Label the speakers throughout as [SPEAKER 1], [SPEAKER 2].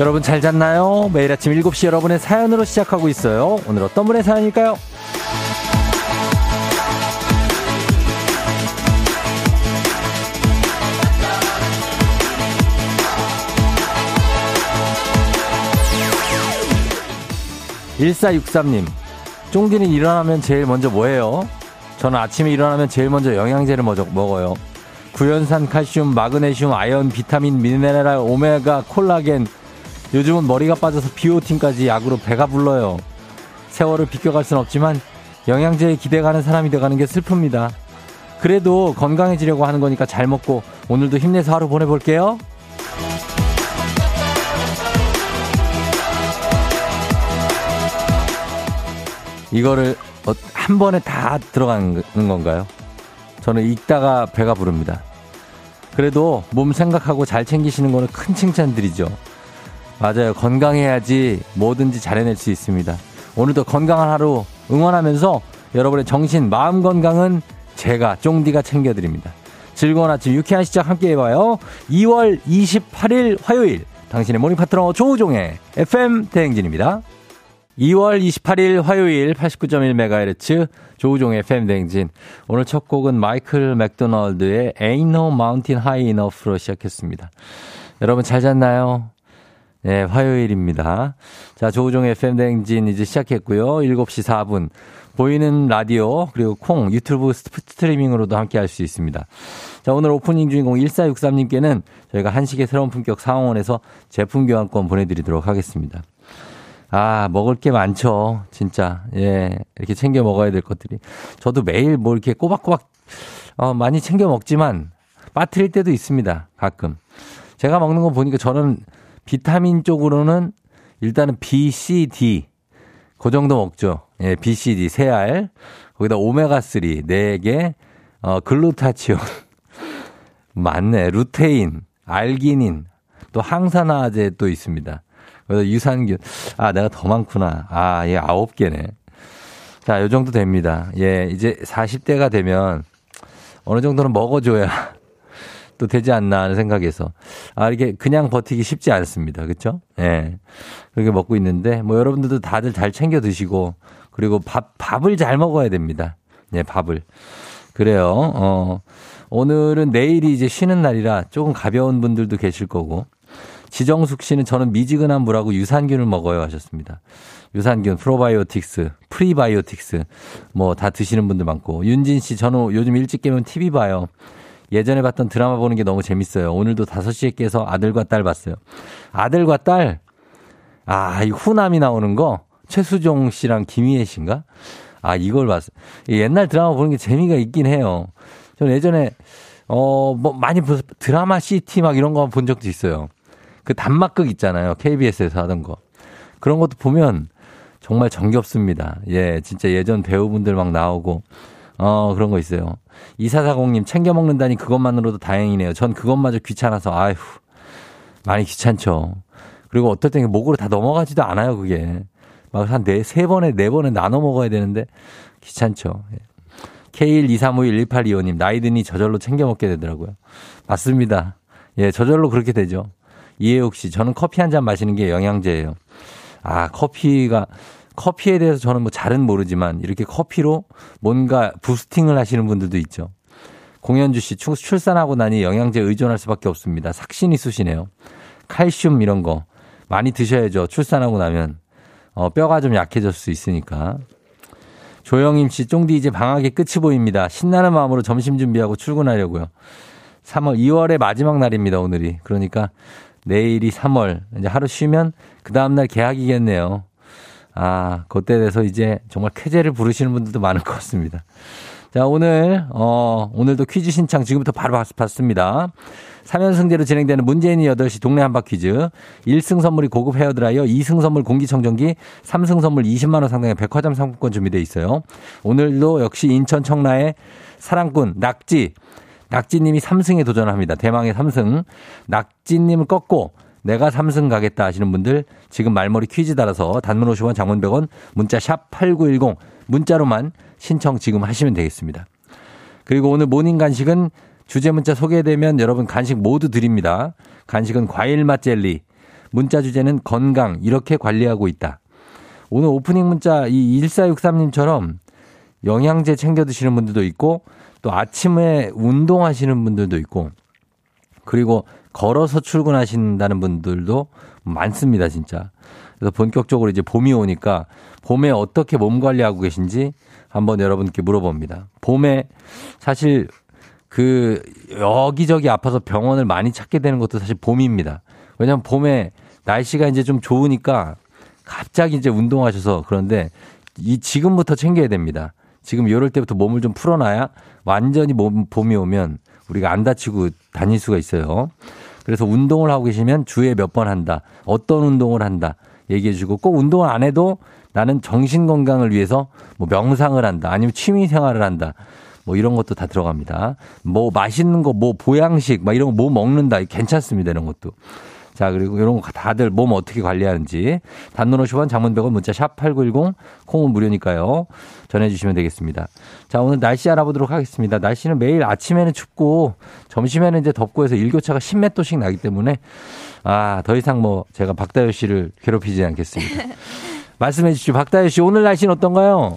[SPEAKER 1] 여러분 잘 잤나요? 매일 아침 7시 여러분의 사연으로 시작하고 있어요. 오늘 어떤 분의 사연일까요? 1463님, 쫑디는 일어나면 제일 먼저 뭐해요? 저는 아침에 일어나면 제일 먼저 영양제를 먼저 먹어요. 구연산, 칼슘, 마그네슘, 아연, 비타민, 미네랄, 오메가, 콜라겐. 요즘은 머리가 빠져서 비오틴까지 약으로 배가 불러요. 세월을 비껴갈 순 없지만 영양제에 기대가는 사람이 돼가는 게 슬픕니다. 그래도 건강해지려고 하는 거니까 잘 먹고 오늘도 힘내서 하루 보내볼게요. 이거를 어, 한 번에 다 들어가는 건가요? 저는 읽다가 배가 부릅니다. 그래도 몸 생각하고 잘 챙기시는 거는 큰 칭찬드리죠. 맞아요. 건강해야지 뭐든지 잘해낼 수 있습니다. 오늘도 건강한 하루 응원하면서 여러분의 정신, 마음 건강은 제가, 쫑디가 챙겨드립니다. 즐거운 아침 유쾌한 시작 함께 해봐요. 2월 28일 화요일 당신의 morning 파트너 조우종의 FM 대행진입니다. 2월 28일 화요일 89.1MHz 조우종의 FM 대행진. 오늘 첫 곡은 마이클 맥도널드의 Ain't No Mountain High Enough로 시작했습니다. 여러분 잘 잤나요? 네, 화요일입니다. 자, 조우종의 FM 대행진 이제 시작했고요. 7시 4분. 보이는 라디오 그리고 콩 유튜브 스트리밍으로도 함께 할 수 있습니다. 자, 오늘 오프닝 주인공 1463님께는 저희가 한식의 새로운 품격 상원에서 제품 교환권 보내드리도록 하겠습니다. 아, 먹을 게 많죠. 진짜. 예. 이렇게 챙겨 먹어야 될 것들이. 저도 매일 뭐 이렇게 꼬박꼬박, 어, 많이 챙겨 먹지만 빠트릴 때도 있습니다. 가끔. 제가 먹는 거 보니까 저는 비타민 쪽으로는 일단은 B, C, D. 그 정도 먹죠. 예, B, C, D. 세 알. 거기다 오메가3 4개. 어, 글루타치온. 맞네. 루테인, 알기닌, 또 항산화제 또 있습니다. 그래서 유산균. 아, 내가 더 많구나. 아, 예, 아홉 개네. 자, 요 정도 됩니다. 예, 이제 40대가 되면 어느 정도는 먹어줘야 또 되지 않나 하는 생각에서. 아, 이게 그냥 버티기 쉽지 않습니다. 그쵸? 예. 그렇게 먹고 있는데, 뭐 여러분들도 다들 잘 챙겨 드시고, 그리고 밥, 밥을 잘 먹어야 됩니다. 예, 밥을. 그래요. 어, 오늘은 내일이 이제 쉬는 날이라 조금 가벼운 분들도 계실 거고, 지정숙 씨는 저는 미지근한 물하고 유산균을 먹어요 하셨습니다. 유산균, 프로바이오틱스, 프리바이오틱스 뭐 다 드시는 분들 많고 윤진 씨 저는 요즘 일찍 깨면 TV 봐요. 예전에 봤던 드라마 보는 게 너무 재밌어요. 오늘도 5시에 깨서 아들과 딸 봤어요. 아들과 딸? 아, 이 후남이 나오는 거? 최수종 씨랑 김희애 씨인가? 아, 이걸 봤어요. 옛날 드라마 보는 게 재미가 있긴 해요. 저는 예전에, 어, 뭐 많이 드라마 시티 막 이런 거 본 적도 있어요. 그 단막극 있잖아요. KBS에서 하던 거. 그런 것도 보면 정말 정겹습니다. 예, 진짜 예전 배우분들 막 나오고, 어, 그런 거 있어요. 이사사공님 챙겨 먹는다니 그것만으로도 다행이네요. 전 그것마저 귀찮아서, 아휴, 많이 귀찮죠. 그리고 어떨 때는 목으로 다 넘어가지도 않아요, 그게. 막 한 네, 세 번에, 네 번에 나눠 먹어야 되는데 귀찮죠. 예. K123511825님, 나이 드니 저절로 챙겨 먹게 되더라고요. 맞습니다. 예, 저절로 그렇게 되죠. 이해욱 씨, 저는 커피 한 잔 마시는 게 영양제예요. 아, 커피가, 커피에 대해서 저는 뭐 잘은 모르지만 이렇게 커피로 뭔가 부스팅을 하시는 분들도 있죠. 공현주 씨, 출산하고 나니 영양제 의존할 수밖에 없습니다. 삭신이 쑤시네요. 칼슘 이런 거 많이 드셔야죠. 출산하고 나면. 어, 뼈가 좀 약해질 수 있으니까. 조영임 씨, 쫑디 이제 방학의 끝이 보입니다. 신나는 마음으로 점심 준비하고 출근하려고요. 3월, 2월의 마지막 날입니다, 오늘이. 그러니까 내일이 3월. 이제 하루 쉬면 그 다음 날 개학이겠네요. 아, 그때 돼서 이제 정말 쾌재를 부르시는 분들도 많을 것 같습니다. 자, 오늘, 어, 오늘도 퀴즈 신청 지금부터 바로 받습니다. 3연승제로 진행되는 문재인이 8시 동네 한바 퀴즈. 1승 선물이 고급 헤어드라이어, 2승 선물 공기청정기, 3승 선물 20만원 상당의 백화점 상품권 준비되어 있어요. 오늘도 역시 인천 청라의 사랑꾼, 낙지, 낙지님이 3승에 도전합니다. 대망의 3승. 낙지님을 꺾고 내가 3승 가겠다 하시는 분들 지금 말머리 퀴즈 달아서 단문 50원 장문 100원 문자 샵 8910 문자로만 신청 지금 하시면 되겠습니다. 그리고 오늘 morning 간식은 주제 문자 소개되면 여러분 간식 모두 드립니다. 간식은 과일 맛 젤리, 문자 주제는 건강 이렇게 관리하고 있다. 오늘 오프닝 문자 이 1463님처럼 영양제 챙겨 드시는 분들도 있고 또 아침에 운동하시는 분들도 있고 그리고 걸어서 출근하신다는 분들도 많습니다, 진짜. 그래서 본격적으로 이제 봄이 오니까 봄에 어떻게 몸 관리하고 계신지 한번 여러분께 물어봅니다. 봄에 사실 그 여기저기 아파서 병원을 많이 찾게 되는 것도 사실 봄입니다. 왜냐하면 봄에 날씨가 이제 좀 좋으니까 갑자기 이제 운동하셔서 그런데 이 지금부터 챙겨야 됩니다. 지금 이럴 때부터 몸을 좀 풀어놔야 완전히 몸, 봄이 오면 우리가 안 다치고 다닐 수가 있어요. 그래서 운동을 하고 계시면 주에 몇 번 한다. 어떤 운동을 한다. 얘기해 주고 꼭 운동을 안 해도 나는 정신 건강을 위해서 뭐 명상을 한다. 아니면 취미 생활을 한다. 뭐 이런 것도 다 들어갑니다. 뭐 맛있는 거, 뭐 보양식, 막 이런 거 뭐 먹는다. 괜찮습니다. 이런 것도. 자, 그리고 이런 거 다들 몸 어떻게 관리하는지. 단문 50원 장문 100원 문자 샵 8910 콩은 무료니까요. 전해주시면 되겠습니다. 자, 오늘 날씨 알아보도록 하겠습니다. 날씨는 매일 아침에는 춥고 점심에는 이제 덥고 해서 일교차가 10몇 도씩 나기 때문에 아, 더 이상 뭐 제가 박다효 씨를 괴롭히지 않겠습니다. 말씀해 주시죠. 박다효 씨, 오늘 날씨는 어떤가요?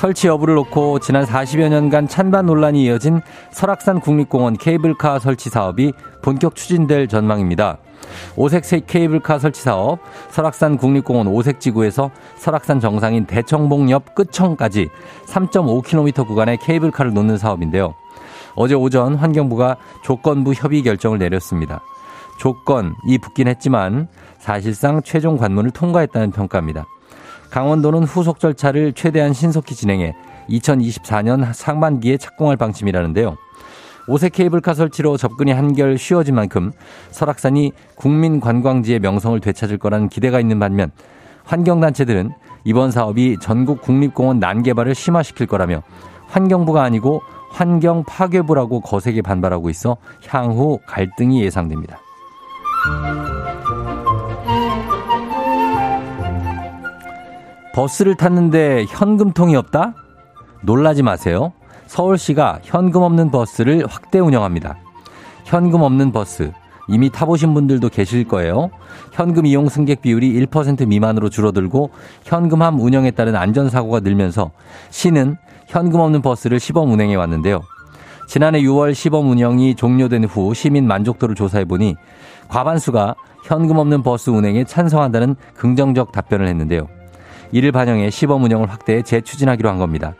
[SPEAKER 1] 설치 여부를 놓고 지난 40여 년간 찬반 논란이 이어진 설악산 국립공원 케이블카 설치 사업이 본격 추진될 전망입니다. 오색 케이블카 설치 사업, 설악산 국립공원 오색지구에서 설악산 정상인 대청봉 옆 끝청까지 3.5km 구간의 케이블카를 놓는 사업인데요. 어제 오전 환경부가 조건부 협의 결정을 내렸습니다. 조건이 붙긴 했지만 사실상 최종 관문을 통과했다는 평가입니다. 강원도는 후속 절차를 최대한 신속히 진행해 2024년 상반기에 착공할 방침이라는데요. 오색 케이블카 설치로 접근이 한결 쉬워진 만큼 설악산이 국민 관광지의 명성을 되찾을 거라는 기대가 있는 반면 환경단체들은 이번 사업이 전국 국립공원 난개발을 심화시킬 거라며 환경부가 아니고 환경 파괴부라고 거세게 반발하고 있어 향후 갈등이 예상됩니다. 버스를 탔는데 현금통이 없다? 놀라지 마세요. 서울시가 현금 없는 버스를 확대 운영합니다. 현금 없는 버스. 이미 타보신 분들도 계실 거예요. 현금 이용 승객 비율이 1% 미만으로 줄어들고 현금함 운영에 따른 안전사고가 늘면서 시는 현금 없는 버스를 시범 운행해 왔는데요. 지난해 6월 시범 운영이 종료된 후 시민 만족도를 조사해 보니 과반수가 현금 없는 버스 운행에 찬성한다는 긍정적 답변을 했는데요. 이를 반영해 시범 운영을 확대해 재추진하기로 한 겁니다.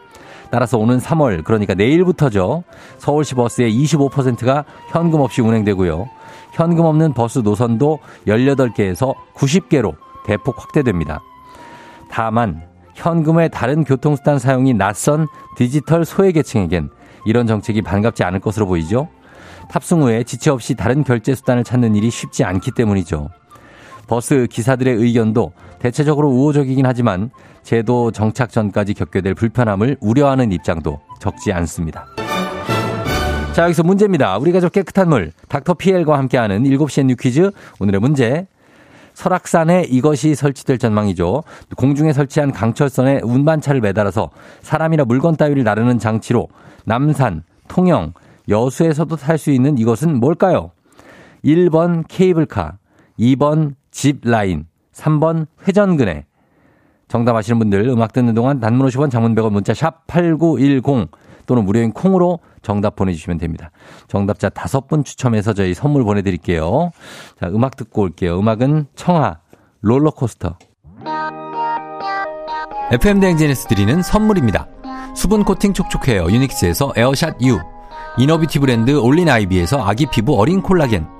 [SPEAKER 1] 따라서 오는 3월 그러니까 내일부터죠. 서울시 버스의 25%가 현금 없이 운행되고요. 현금 없는 버스 노선도 18개에서 90개로 대폭 확대됩니다. 다만 현금의 다른 교통수단 사용이 낯선 디지털 소외계층에겐 이런 정책이 반갑지 않을 것으로 보이죠. 탑승 후에 지체 없이 다른 결제 수단을 찾는 일이 쉽지 않기 때문이죠. 버스 기사들의 의견도 대체적으로 우호적이긴 하지만 제도 정착 전까지 겪게 될 불편함을 우려하는 입장도 적지 않습니다. 자, 여기서 문제입니다. 우리 가족 깨끗한 물, 닥터 피엘과 함께하는 7시엔 New Quiz. 오늘의 문제. 설악산에 이것이 설치될 전망이죠. 공중에 설치한 강철선에 운반차를 매달아서 사람이나 물건 따위를 나르는 장치로 남산, 통영, 여수에서도 탈 수 있는 이것은 뭘까요? 1번 케이블카, 2번 집 라인, 3번 회전근해. 정답 아시는 분들 음악 듣는 동안 단문 50원 장문 100원 문자 샵 8910 또는 무료인 콩으로 정답 보내주시면 됩니다. 정답자 다섯 분 추첨해서 저희 선물 보내드릴게요. 자, 음악 듣고 올게요. 음악은 청하, 롤러코스터. FM대행진에서 드리는 선물입니다. 수분 코팅 촉촉해요. 유닉스에서 에어샷 U. 이너비티 브랜드 올린 아이비에서 아기 피부 어린 콜라겐.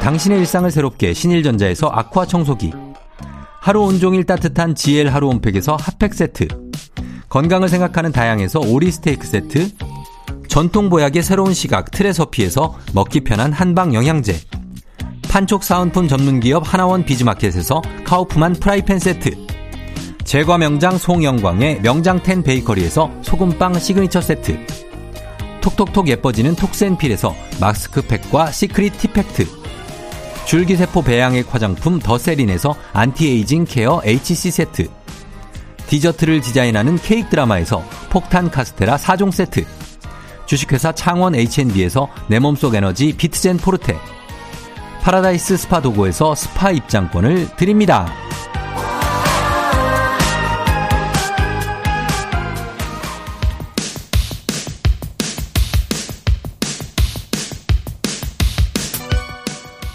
[SPEAKER 1] 당신의 일상을 새롭게 신일전자에서 아쿠아 청소기 하루 온종일 따뜻한 GL 하루 온팩에서 hot pack 세트. 건강을 생각하는 다향에서 오리 스테이크 세트. 전통 보약의 새로운 시각 트레서피에서 먹기 편한 한방 영양제. 판촉 사은품 전문 기업 하나원 비즈마켓에서 카우프만 프라이팬 세트. 제과 명장 송영광의 명장텐 베이커리에서 소금빵 시그니처 세트. 톡톡톡 예뻐지는 톡센필에서 마스크팩과 시크릿 티팩트. 줄기세포 배양액 화장품 더세린에서 anti-aging care HC 세트 디저트를 디자인하는 케이크 드라마에서 폭탄 카스테라 4종 세트 주식회사 창원 H&B에서 내 몸속 에너지 비트젠 포르테 파라다이스 스파 도고에서 스파 입장권을 드립니다.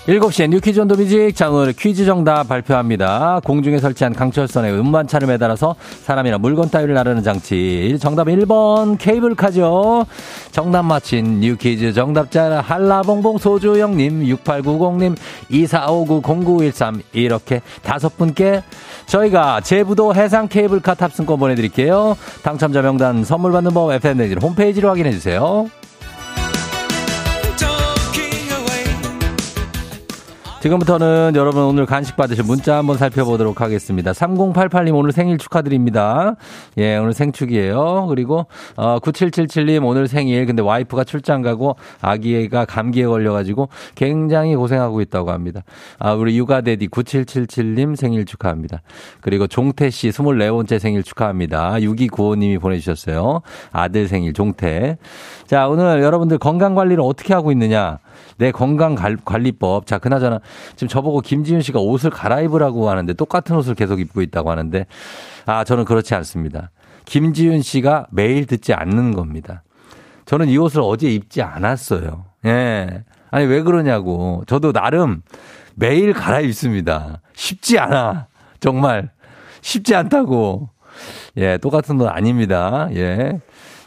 [SPEAKER 1] 7시엔 New Quiz on the Music 장을 퀴즈 정답 발표합니다. 공중에 설치한 강철선에 운반차를 매달아서 사람이나 물건 따위를 나르는 장치. 정답 1번 케이블카죠. 정답 맞힌 New Quiz 정답자 한라봉봉 소주영님 6890님 24590913 이렇게 다섯 분께 저희가 제부도 해상 케이블카 탑승권 보내드릴게요. 당첨자 명단 선물 받는 법 FM대행진 홈페이지로 확인해주세요. 지금부터는 여러분 오늘 간식 받으실 문자 한번 살펴보도록 하겠습니다. 3088님 오늘 생일 축하드립니다. 예, 오늘 생축이에요. 그리고 어 9777님 오늘 생일 근데 와이프가 출장 가고 아기가 감기에 걸려 가지고 굉장히 고생하고 있다고 합니다. 아, 우리 육아데디 9777님 생일 축하합니다. 그리고 종태 씨 24번째 생일 축하합니다. 6295님이 보내 주셨어요. 아들 생일 종태. 자, 오늘 여러분들 건강 관리를 어떻게 하고 있느냐? 내 건강 관리법. 자, 그나저나 지금 저보고 김지윤 씨가 옷을 갈아입으라고 하는데 똑같은 옷을 계속 입고 있다고 하는데 아, 저는 그렇지 않습니다. 김지윤 씨가 매일 듣지 않는 겁니다. 저는 이 옷을 어제 입지 않았어요. 예. 아니, 왜 그러냐고. 저도 나름 매일 갈아입습니다. 쉽지 않아. 정말. 쉽지 않다고. 예, 똑같은 옷 아닙니다. 예.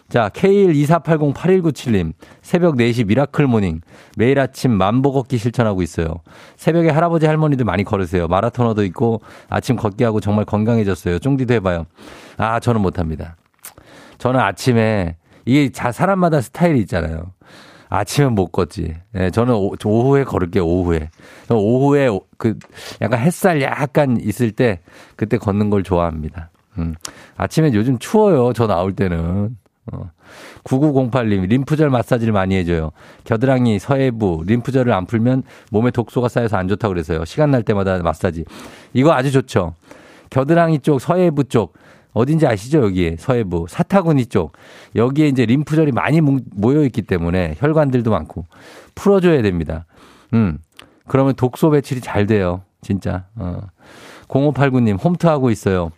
[SPEAKER 1] 자, K124808197님. 새벽 4시 miracle morning. 매일 아침 만보 걷기 실천하고 있어요. 새벽에 할아버지 할머니들 많이 걸으세요. 마라토너도 있고 아침 걷기 하고 정말 건강해졌어요. 쫑디도 해봐요. 아, 저는 못합니다. 저는 아침에 이게 자, 사람마다 스타일이 있잖아요. 아침엔 못 걷지. 예, 저는 오, 후에 걸을게요, 오후에. 오후에 그 약간 햇살 약간 있을 때 그때 걷는 걸 좋아합니다. 음. 아침엔 요즘 추워요. 저 나올 때는. 어. 9908님, 림프절 마사지를 많이 해줘요. 겨드랑이, 서해부, 림프절을 안 풀면 몸에 독소가 쌓여서 안 좋다고 그래서요. 시간 날 때마다 마사지. 이거 아주 좋죠. 겨드랑이 쪽, 서해부 쪽, 어딘지 아시죠? 여기에 서해부, 사타구니 쪽. 여기에 이제 림프절이 많이 모여 있기 때문에 혈관들도 많고 풀어줘야 됩니다. 음. 그러면 독소 배출이 잘 돼요. 진짜. 어. 0589님, 홈트 하고 있어요.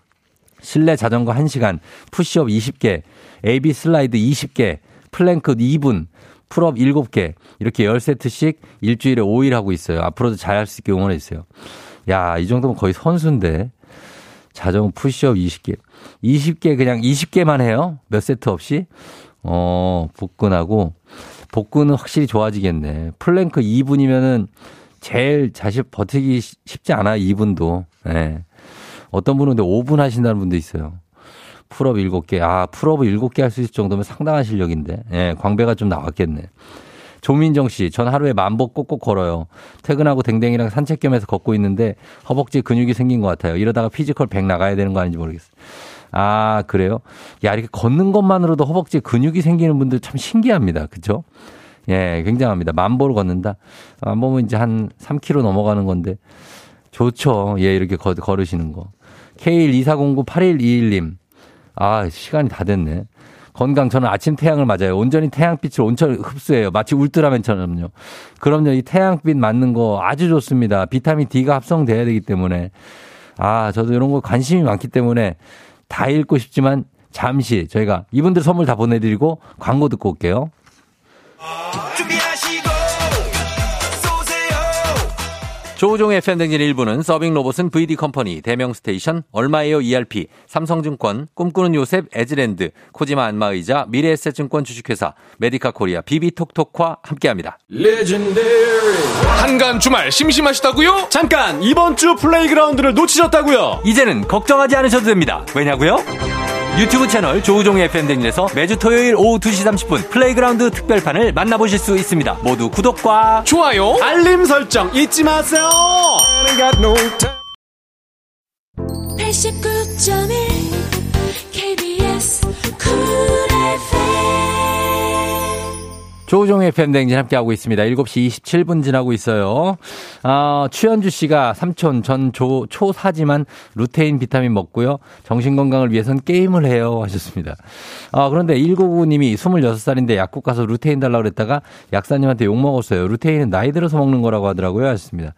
[SPEAKER 1] 실내 자전거 1시간, 푸시업 20개, AB slide 20개, 플랭크 2분, pull-up 7개, 이렇게 10세트씩 일주일에 5일 하고 있어요. 앞으로도 잘 할 수 있게 응원해 주세요. 야, 이 정도면 거의 선수인데. 자전거 푸시업 20개. 20개 그냥 20개만 해요. 몇 세트 없이. 어, 복근하고 복근은 확실히 좋아지겠네. 플랭크 2분이면은 제일 자식 버티기 쉽지 않아, 2분도. 예. 네. 어떤 분은 근데 5분 하신다는 분도 있어요. 풀업 7개. 아, 풀업을 7개 할 수 있을 정도면 상당한 실력인데. 예, 광배가 좀 나왔겠네. 조민정 씨, 전 하루에 만보 꼭꼭 걸어요. 퇴근하고 댕댕이랑 산책 겸해서 걷고 있는데 허벅지 근육이 생긴 것 같아요. 이러다가 피지컬 100 나가야 되는 거 아닌지 모르겠어요. 아, 그래요? 야, 이렇게 걷는 것만으로도 허벅지에 근육이 생기는 분들 참 신기합니다. 그죠? 예, 굉장합니다. 만 보를 걷는다? 안 보면 이제 한 3km 넘어가는 건데. 좋죠. 예, 이렇게 걸, 걸으시는 거. K124098121님. 아, 시간이 다 됐네. 건강 저는 아침 태양을 맞아요. 온전히 태양빛을 온천히 흡수해요. 마치 울트라맨처럼요. 그럼요. 이 태양빛 맞는 거 아주 좋습니다. 비타민 D가 합성돼야 되기 때문에. 아, 저도 이런 거 관심이 많기 때문에 다 읽고 싶지만 잠시 저희가 이분들 선물 다 보내드리고 광고 듣고 올게요. 조우종의 FM대행진 일부는 서빙 로봇은 VD 컴퍼니, 대명 스테이션, 얼마에요 ERP, 삼성증권, 꿈꾸는 요셉, 에즈랜드, 코지마 안마의자, 미래에셋증권 주식회사, 메디카 코리아, 비비톡톡과 함께합니다.
[SPEAKER 2] 한간 주말 심심하시다고요? 잠깐 이번 주 플레이그라운드를 놓치셨다고요?
[SPEAKER 1] 이제는 걱정하지 않으셔도 됩니다. 왜냐고요? 유튜브 채널 조우종의 FM대행진에서 매주 토요일 오후 2시 30분 플레이그라운드 특별판을 만나보실 수 있습니다. 모두 구독과
[SPEAKER 2] 좋아요. 알림 설정 잊지 마세요.
[SPEAKER 3] 89.1 KBS 쿨 FM
[SPEAKER 1] 조우종의 FM댕진 함께하고 있습니다. 7시 27분 지나고 있어요. 아, 추현주 씨가 삼촌 전 조, 초사지만 루테인 비타민 먹고요. 정신건강을 위해선 게임을 해요. 하셨습니다. 아, 그런데 1999님이 26살인데 약국 가서 루테인 달라고 그랬다가 약사님한테 욕먹었어요. 루테인은 나이 들어서 먹는 거라고 하더라고요. 하셨습니다.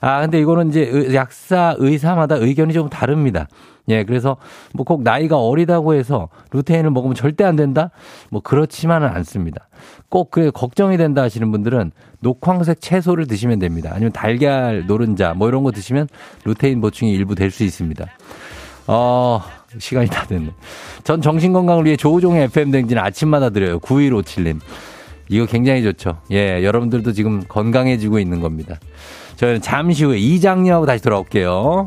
[SPEAKER 1] 아, 근데 이거는 이제 약사, 의사마다 의견이 좀 다릅니다. 예, 그래서 뭐 꼭 나이가 어리다고 해서 루테인을 먹으면 절대 안 된다? 뭐 그렇지만은 않습니다. 꼭그 걱정이 된다 하시는 분들은 녹황색 채소를 드시면 됩니다. 아니면 달걀, 노른자 뭐 이런 거 드시면 루테인 보충이 일부 될 수 있습니다. 어, 시간이 다 됐네. 전 정신건강을 위해 조우종의 FM댕진 아침마다 드려요. 9157님. 이거 굉장히 좋죠. 예, 여러분들도 지금 건강해지고 있는 겁니다. 저희는 잠시 후에 이장님하고 다시 돌아올게요.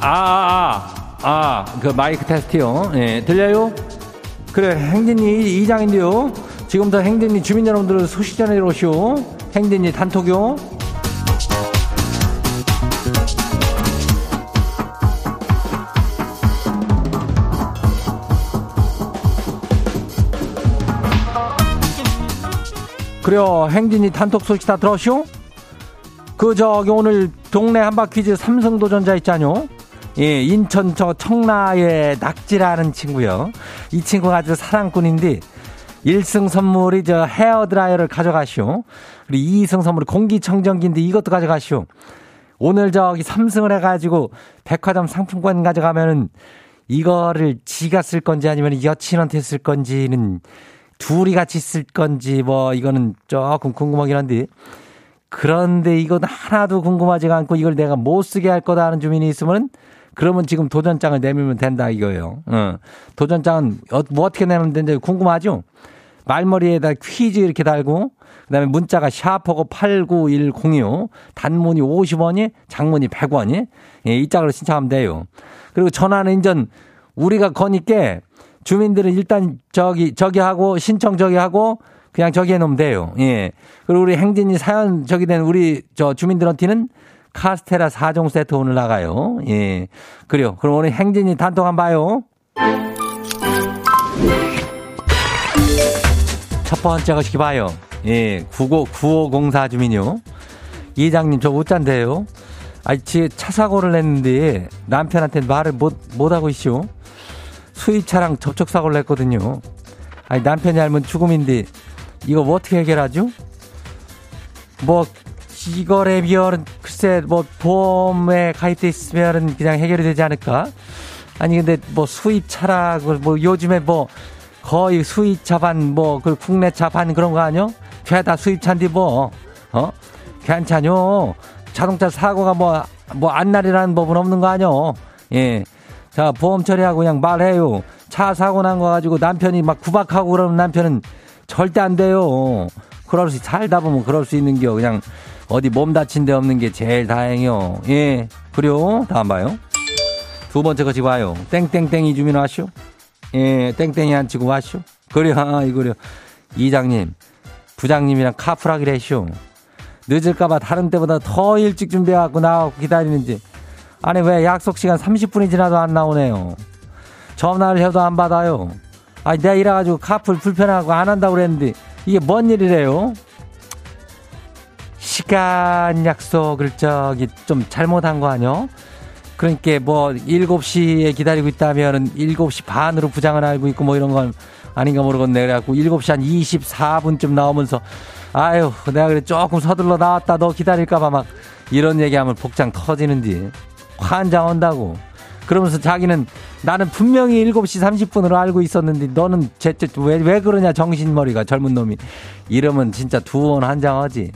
[SPEAKER 1] 아, 아, 아, 아, 그 마이크 테스트요. 예, 들려요? 그래, 행진이 이장인데요. 지금부터 행진이 주민 여러분들 소식 전해 오시오. 행진이 단톡요. 그래요, 행진이 단톡 소식 다 들었쇼? 그 저기 오늘 동네 한바퀴즈 삼성 도전자 있잖요. 예, 인천 저 청라의 낙지라는 친구요. 이 친구가 아주 사랑꾼인데 1승 선물이 저 헤어 드라이어를 가져가시오. 그리고 2승 선물이 공기청정기인데 이것도 가져가시오. 오늘 저기 3승을 해가지고 백화점 상품권 가져가면은 이거를 지가 쓸 건지 아니면 여친한테 쓸 건지는 둘이 같이 쓸 건지 뭐 이거는 조금 궁금하긴 한데 그런데 이건 하나도 궁금하지가 않고 이걸 내가 못 쓰게 할 거다 하는 주민이 있으면 그러면 지금 도전장을 내밀면 된다 이거예요. 어. 도전장은 어, 뭐 어떻게 내면 되는지 궁금하죠? 말머리에다 퀴즈 이렇게 달고 그다음에 문자가 샤프고 89106 단문이 50원이 장문이 100원이 예, 이 짝으로 신청하면 돼요. 그리고 전화는 인전 우리가 거니까 주민들은 일단 저기 저기 하고 신청 저기 하고 그냥 저기 해놓으면 돼요. 예. 그리고 우리 행진이 사연 저기 된 우리 저 주민들한테는 카스테라 4종 세트 오늘 나가요. 예. 그래요. 그럼 오늘 행진이 단톡 한번 봐요. 첫 번째 것이 봐요. 예. 95, 9504 주민요. 이장님 저 못잔대요. 아이, 차 사고를 냈는데 남편한테 말을 못, 못하고 있쇼. 수입차랑 접촉사고를 냈거든요. 아니, 남편이 알면 죽음인데 이거 뭐 어떻게 해결하죠? 뭐 이거에 비하면 글쎄 뭐 보험에 가입돼 있으면은 그냥 해결이 되지 않을까? 아니 근데 뭐 수입차라고 뭐 요즘에 뭐 거의 수입차 반 뭐 그 국내차 반 그런 거 아니요? 죄다 수입차인데 뭐 어? 괜찮요. 자동차 사고가 뭐, 뭐, 안 날이라는 법은 없는 거 아니요? 예. 자, 보험 처리하고 그냥 말해요. 차 사고 난 거 가지고 남편이 막 구박하고 그러는 남편은 절대 안 돼요. 그럴 수, 살다 보면 그럴 수 있는 겨. 그냥 어디 몸 다친 데 없는 게 제일 다행이요. 예. 그래요. 다음 봐요. 두 번째 거 지금 와요. 땡땡땡이 주민 와쇼. 예, 땡땡이 안 치고 와쇼. 그래, 아, 이거요. 이장님, 부장님이랑 카풀하기로 했쇼. 늦을까봐 다른 때보다 더 일찍 준비해갖고 나와고 기다리는지. 아니, 왜 약속 시간 30분이 지나도 안 나오네요. 전화를 해도 안 받아요. 아니, 내가 이래가지고 카풀 불편하고 안 한다고 그랬는데, 이게 뭔 일이래요? 시간 약속을 저기 좀 잘못한 거 아니요? 그러니까 뭐 7시에 기다리고 있다면은 7시 반으로 부장을 알고 있고 뭐 이런 건 아닌가 모르겠네. 그래갖고 7시 한 24분쯤 나오면서 아유, 내가 그래 조금 서둘러 나왔다 너 기다릴까봐 막 이런 얘기하면 복장 터지는지 환장 온다고. 그러면서 자기는 나는 분명히 7시 30분으로 알고 있었는데 너는 제, 제, 왜, 왜 그러냐 정신머리가 젊은 놈이. 이러면 진짜 두원 한장하지.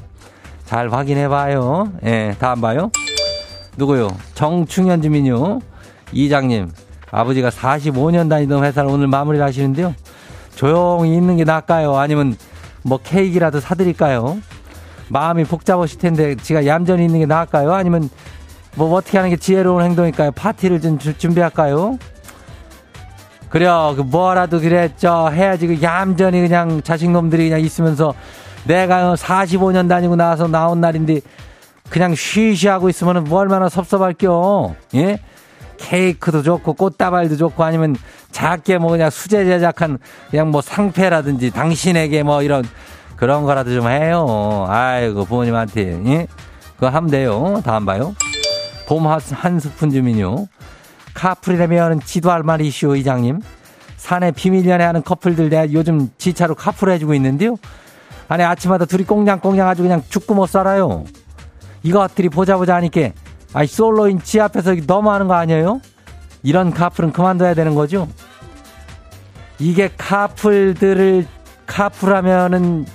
[SPEAKER 1] 잘 확인해봐요. 예, 다음 봐요. 누구요? 정충현 주민요. 이장님, 아버지가 45년 다니던 회사를 오늘 마무리를 하시는데요. 조용히 있는 게 나을까요? 아니면 뭐 케이크라도 사드릴까요? 마음이 복잡하실 텐데 지가 얌전히 있는 게 나을까요? 아니면 뭐 어떻게 하는 게 지혜로운 행동일까요? 파티를 좀 주, 준비할까요? 그래요. 그 뭐라도 그랬죠. 해야지 그 얌전히 그냥 자식놈들이 그냥 있으면서 내가 45년 다니고 나서 나온 날인데 그냥 쉬쉬 하고 있으면 뭐 얼마나 섭섭할겨. 예? 케이크도 좋고 꽃다발도 좋고 아니면 작게 뭐 그냥 수제 제작한 그냥 뭐 상패라든지 당신에게 뭐 이런 그런 거라도 좀 해요. 아이고 부모님한테 예? 그거 하면 돼요. 다음 봐요. 봄 한 스푼 주민요. 카풀이라면 지도할 말이 이슈 이장님. 산에 비밀 연애하는 커플들 내가 요즘 지차로 카풀 해주고 있는데요. 아니 아침마다 둘이 꽁냥꽁냥 아주 그냥 죽고 못 살아요. 이것들이 보자 보자 하니까 아이 솔로인 지 앞에서 너무하는 거 아니에요? 이런 카풀은 그만둬야 되는 거죠? 이게 카풀들을 카풀하면은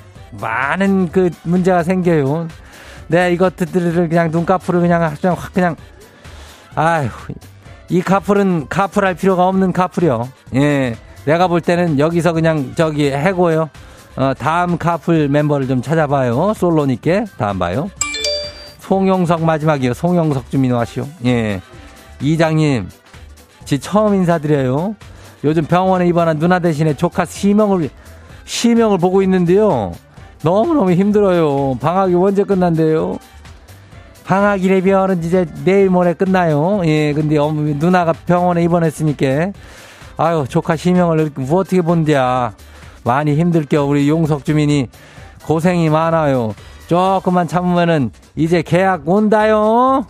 [SPEAKER 1] 많은 그 문제가 생겨요. 내 이것들을 그냥 눈카풀을 그냥 그냥 확 그냥 아휴 이 카풀은 카풀할 필요가 없는 카풀이요. 예. 내가 볼 때는 여기서 그냥 저기 해고요. 어, 다음 카풀 멤버를 좀 찾아봐요. 솔로니께. 다음 봐요. 송영석 마지막이요. 송영석 주민 와시오. 예. 이장님, 지 처음 인사드려요. 요즘 병원에 입원한 누나 대신에 조카 시명을, 시명을 보고 있는데요. 너무너무 힘들어요. 방학이 언제 끝난대요? 방학이래면은 이제 내일 모레 끝나요. 예, 근데 누나가 병원에 입원했으니까. 아유, 조카 시명을 뭐 어떻게 본디야. 많이 힘들 겨. 우리 용석 주민이 고생이 많아요. 조금만 참으면은 이제 계약 온다요.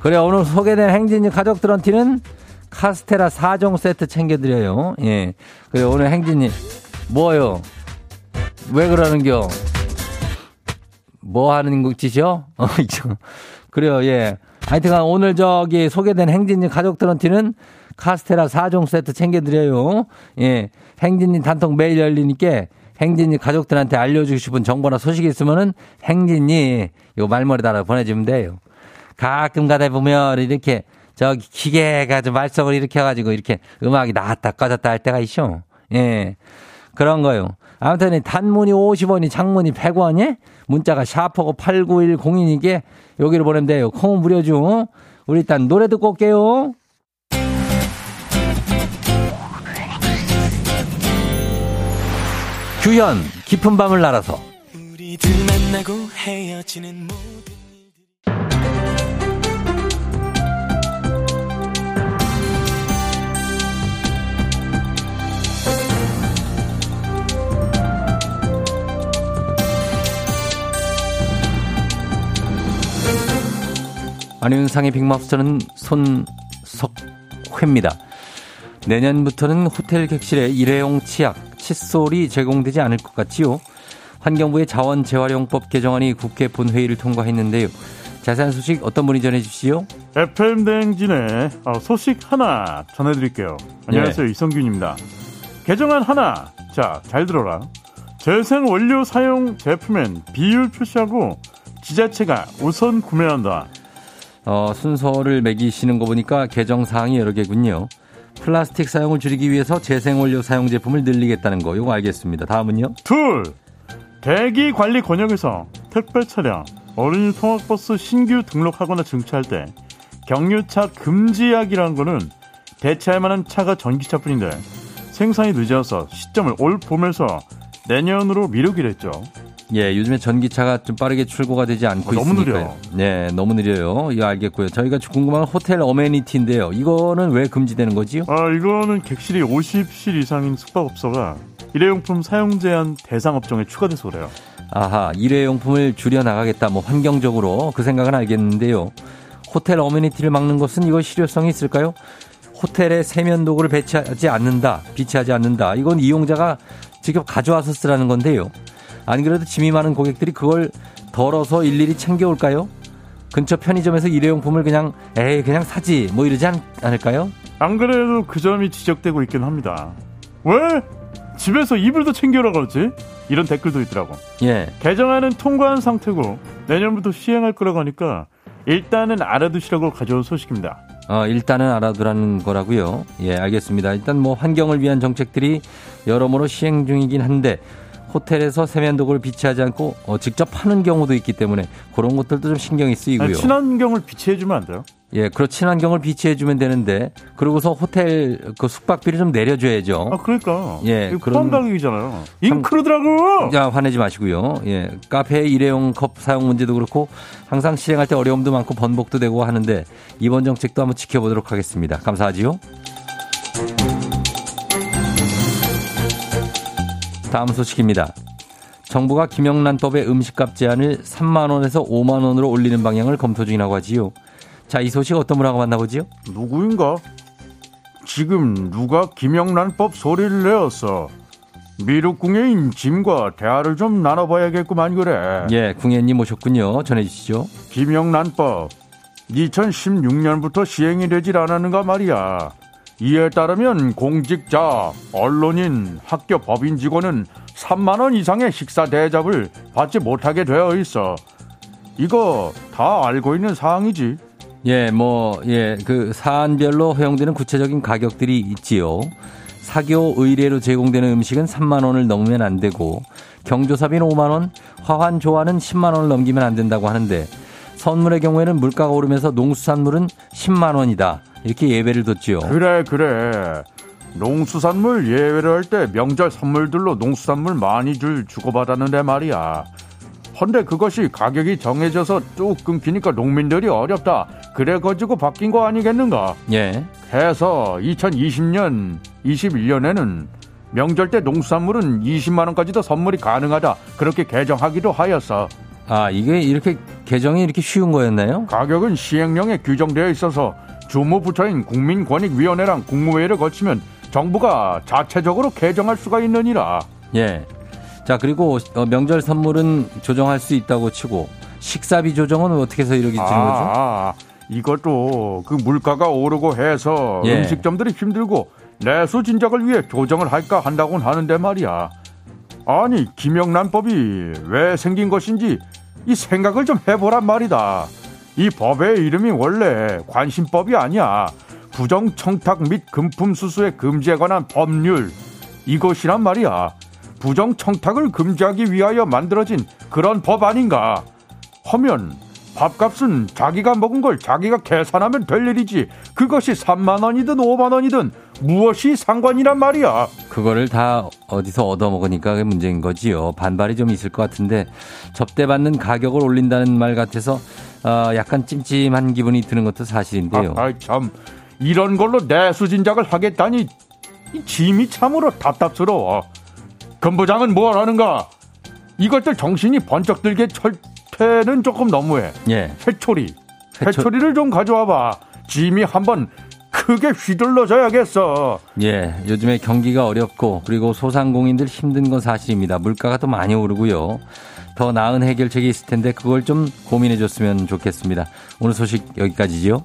[SPEAKER 1] 그래 오늘 소개된 행진이 가족들한테는 카스테라 4종 세트 챙겨드려요. 예. 그래 오늘 행진이 뭐요? 왜 그러는겨? 뭐 하는 짓이요? 어, 그래요, 예. 하여튼 오늘 저기 소개된 행진이 가족들한테는 카스테라 4종 세트 챙겨드려요. 예. 행진이 단톡 매일 열리니까 행진이 가족들한테 알려주고 싶은 정보나 소식이 있으면은 행진이 요 말머리 달아 보내주면 돼요. 가끔 가다 보면 이렇게 저기 기계가 좀 말썽을 일으켜가지고 이렇게 음악이 나왔다 꺼졌다 할 때가 있죠. 예. 그런 거요. 아무튼 단문이 50원이 장문이 100원이 문자가 샤퍼고 8910이니까 여기로 보내면 돼요. 콩은 무료죠. 우리 일단 노래 듣고 올게요. 규현 깊은 밤을 날아서 안윤상의 빅마우스는 손석회입니다. 내년부터는 호텔 객실에 일회용 치약, 칫솔이 제공되지 않을 것 같지요. 환경부의 자원 재활용법 개정안이 국회 본회의를 통과했는데요. 자세한 소식 어떤 분이 전해주시오?
[SPEAKER 4] FM 대행진의 어, 소식 하나 전해드릴게요. 안녕하세요. 네. 이성균입니다. 개정안 하나. 자, 잘 들어라. 재생 원료 사용 제품엔 비율 표시하고 지자체가 우선 구매한다.
[SPEAKER 1] 어, 순서를 매기시는 거 보니까 개정 사항이 여러 개군요. 플라스틱 사용을 줄이기 위해서 재생원료 사용 제품을 늘리겠다는 거. 이거 알겠습니다. 다음은요?
[SPEAKER 4] 둘, 대기 관리 권역에서 택배 차량, 어린이 통학버스 신규 등록하거나 증차할 때 경유차 금지약이라는 거는 대체할 만한 차가 전기차뿐인데 생산이 늦어서 시점을 올 봄에서 내년으로 미루기로 했죠.
[SPEAKER 1] 예, 요즘에 전기차가 좀 빠르게 출고가 되지 않고
[SPEAKER 4] 어, 너무
[SPEAKER 1] 있으니까요. 네, 너무 느려요. 이거 알겠고요. 저희가 궁금한 호텔 어메니티인데요. 이거는 왜 금지되는 거지요?
[SPEAKER 4] 아, 이거는 객실이 50실 이상인 숙박업소가 일회용품 사용 제한 대상 업종에 추가돼서 그래요.
[SPEAKER 1] 아하, 일회용품을 줄여 나가겠다. 뭐 환경적으로 그 생각은 알겠는데요. 호텔 어메니티를 막는 것은 이거 실효성이 있을까요? 호텔에 세면 도구를 배치하지 않는다, 비치하지 않는다. 이건 이용자가 직접 가져와서 쓰라는 건데요. 안 그래도 짐이 많은 고객들이 그걸 덜어서 일일이 챙겨올까요? 근처 편의점에서 일회용품을 그냥 에이 그냥 사지 뭐 이러지 않, 않을까요?
[SPEAKER 4] 안 그래도 그 점이 지적되고 있긴 합니다. 왜? 집에서 이불도 챙겨라 그러지? 이런 댓글도 있더라고.
[SPEAKER 1] 예.
[SPEAKER 4] 개정안은 통과한 상태고 내년부터 시행할 거라고 하니까 일단은 알아두시라고 가져온 소식입니다.
[SPEAKER 1] 어, 일단은 알아두라는 거라고요. 예, 알겠습니다. 일단 뭐 환경을 위한 정책들이 여러모로 시행 중이긴 한데 호텔에서 세면도구를 비치하지 않고 어, 직접 파는 경우도 있기 때문에 그런 것들도 좀 신경이 쓰이고요.
[SPEAKER 4] 아니, 친환경을 비치해주면 안 돼요?
[SPEAKER 1] 예, 그렇 친환경을 비치해주면 되는데 그러고서 호텔 그 숙박비를 좀 내려줘야죠.
[SPEAKER 4] 아 그러니까.
[SPEAKER 1] 예, 그런-
[SPEAKER 4] 가격이잖아요. 인크루드라고.
[SPEAKER 1] 자, 화내지 마시고요. 예. 카페 일회용 컵 사용 문제도 그렇고 항상 실행할 때 어려움도 많고 번복도 되고 하는데 이번 정책도 한번 지켜보도록 하겠습니다. 감사하지요. 다음 소식입니다. 정부가 김영란법의 음식값 제한을 3만 원에서 5만 원으로 올리는 방향을 검토 중이라고 하지요. 자, 이 소식 어떤 분하고 만나보지요?
[SPEAKER 4] 누구인가? 지금 누가 김영란법 소리를 내었어? 미륵궁예인 짐과 대화를 좀 나눠봐야겠구만 그래.
[SPEAKER 1] 예, 궁예님 오셨군요. 전해주시죠.
[SPEAKER 4] 김영란법 2016년부터 시행이 되질 않았는가 말이야. 이에 따르면 공직자, 언론인, 학교 법인 직원은 3만 원 이상의 식사 대접을 받지 못하게 되어 있어. 이거 다 알고 있는 사항이지.
[SPEAKER 1] 예, 뭐, 예, 그 사안별로 허용되는 구체적인 가격들이 있지요. 사교 의뢰로 제공되는 음식은 3만 원을 넘으면 안 되고 경조사비는 5만 원, 화환 조화는 10만 원을 넘기면 안 된다고 하는데 선물의 경우에는 물가가 오르면서 농수산물은 10만 원이다. 이렇게 예배를 뒀지요.
[SPEAKER 4] 그래 그래. 농수산물 예외를 할 때 명절 선물들로 농수산물 많이 줄 주고받았는데 말이야. 헌데 그것이 가격이 정해져서 쭉 끊기니까 농민들이 어렵다. 그래 가지고 바뀐 거 아니겠는가?
[SPEAKER 1] 예.
[SPEAKER 4] 해서 2020년, 21년에는 명절 때 농수산물은 20만 원까지 도 선물이 가능하다. 그렇게 개정하기도 하였어.
[SPEAKER 1] 아, 이게 이렇게 개정이 이렇게 쉬운 거였나요?
[SPEAKER 4] 가격은 시행령에 규정되어 있어서 주무 부처인 국민권익위원회랑 국무회의를 거치면 정부가 자체적으로 개정할 수가 있느니라.
[SPEAKER 1] 예. 자, 그리고 어, 명절 선물은 조정할 수 있다고 치고 식사비 조정은 어떻게 해서 이렇게 주는 거죠?
[SPEAKER 4] 아, 이것도 그 물가가 오르고 해서
[SPEAKER 1] 예.
[SPEAKER 4] 음식점들이 힘들고 내수 진작을 위해 조정을 할까 한다고는 하는데 말이야. 아니 김영란법이 왜 생긴 것인지 이 생각을 좀 해보란 말이다. 이 법의 이름이 원래 관심법이 아니야. 부정청탁 및 금품 수수에 금지에 관한 법률 이것이란 말이야. 부정청탁을 금지하기 위하여 만들어진 그런 법 아닌가? 하면 밥값은 자기가 먹은 걸 자기가 계산하면 될 일이지. 그것이 3만 원이든 5만 원이든 무엇이 상관이란 말이야.
[SPEAKER 1] 그거를 다 어디서 얻어먹으니까 그게 문제인 거지요. 반발이 좀 있을 것 같은데 접대받는 가격을 올린다는 말 같아서 어, 약간 찜찜한 기분이 드는 것도 사실인데요.
[SPEAKER 4] 아, 참 이런 걸로 내수 진작을 하겠다니 이 짐이 참으로 답답스러워. 금부장은 뭘 하는가? 이것들 정신이 번쩍 들게 철퇴는 조금 너무해.
[SPEAKER 1] 예.
[SPEAKER 4] 회초리,
[SPEAKER 1] 회초-
[SPEAKER 4] 회초리를 좀 가져와봐. 짐이 한번 크게 휘둘러져야겠어.
[SPEAKER 1] 예, 요즘에 경기가 어렵고 그리고 소상공인들 힘든 건 사실입니다. 물가가 또 많이 오르고요. 더 나은 해결책이 있을 텐데 그걸 좀 고민해 줬으면 좋겠습니다. 오늘 소식 여기까지지요.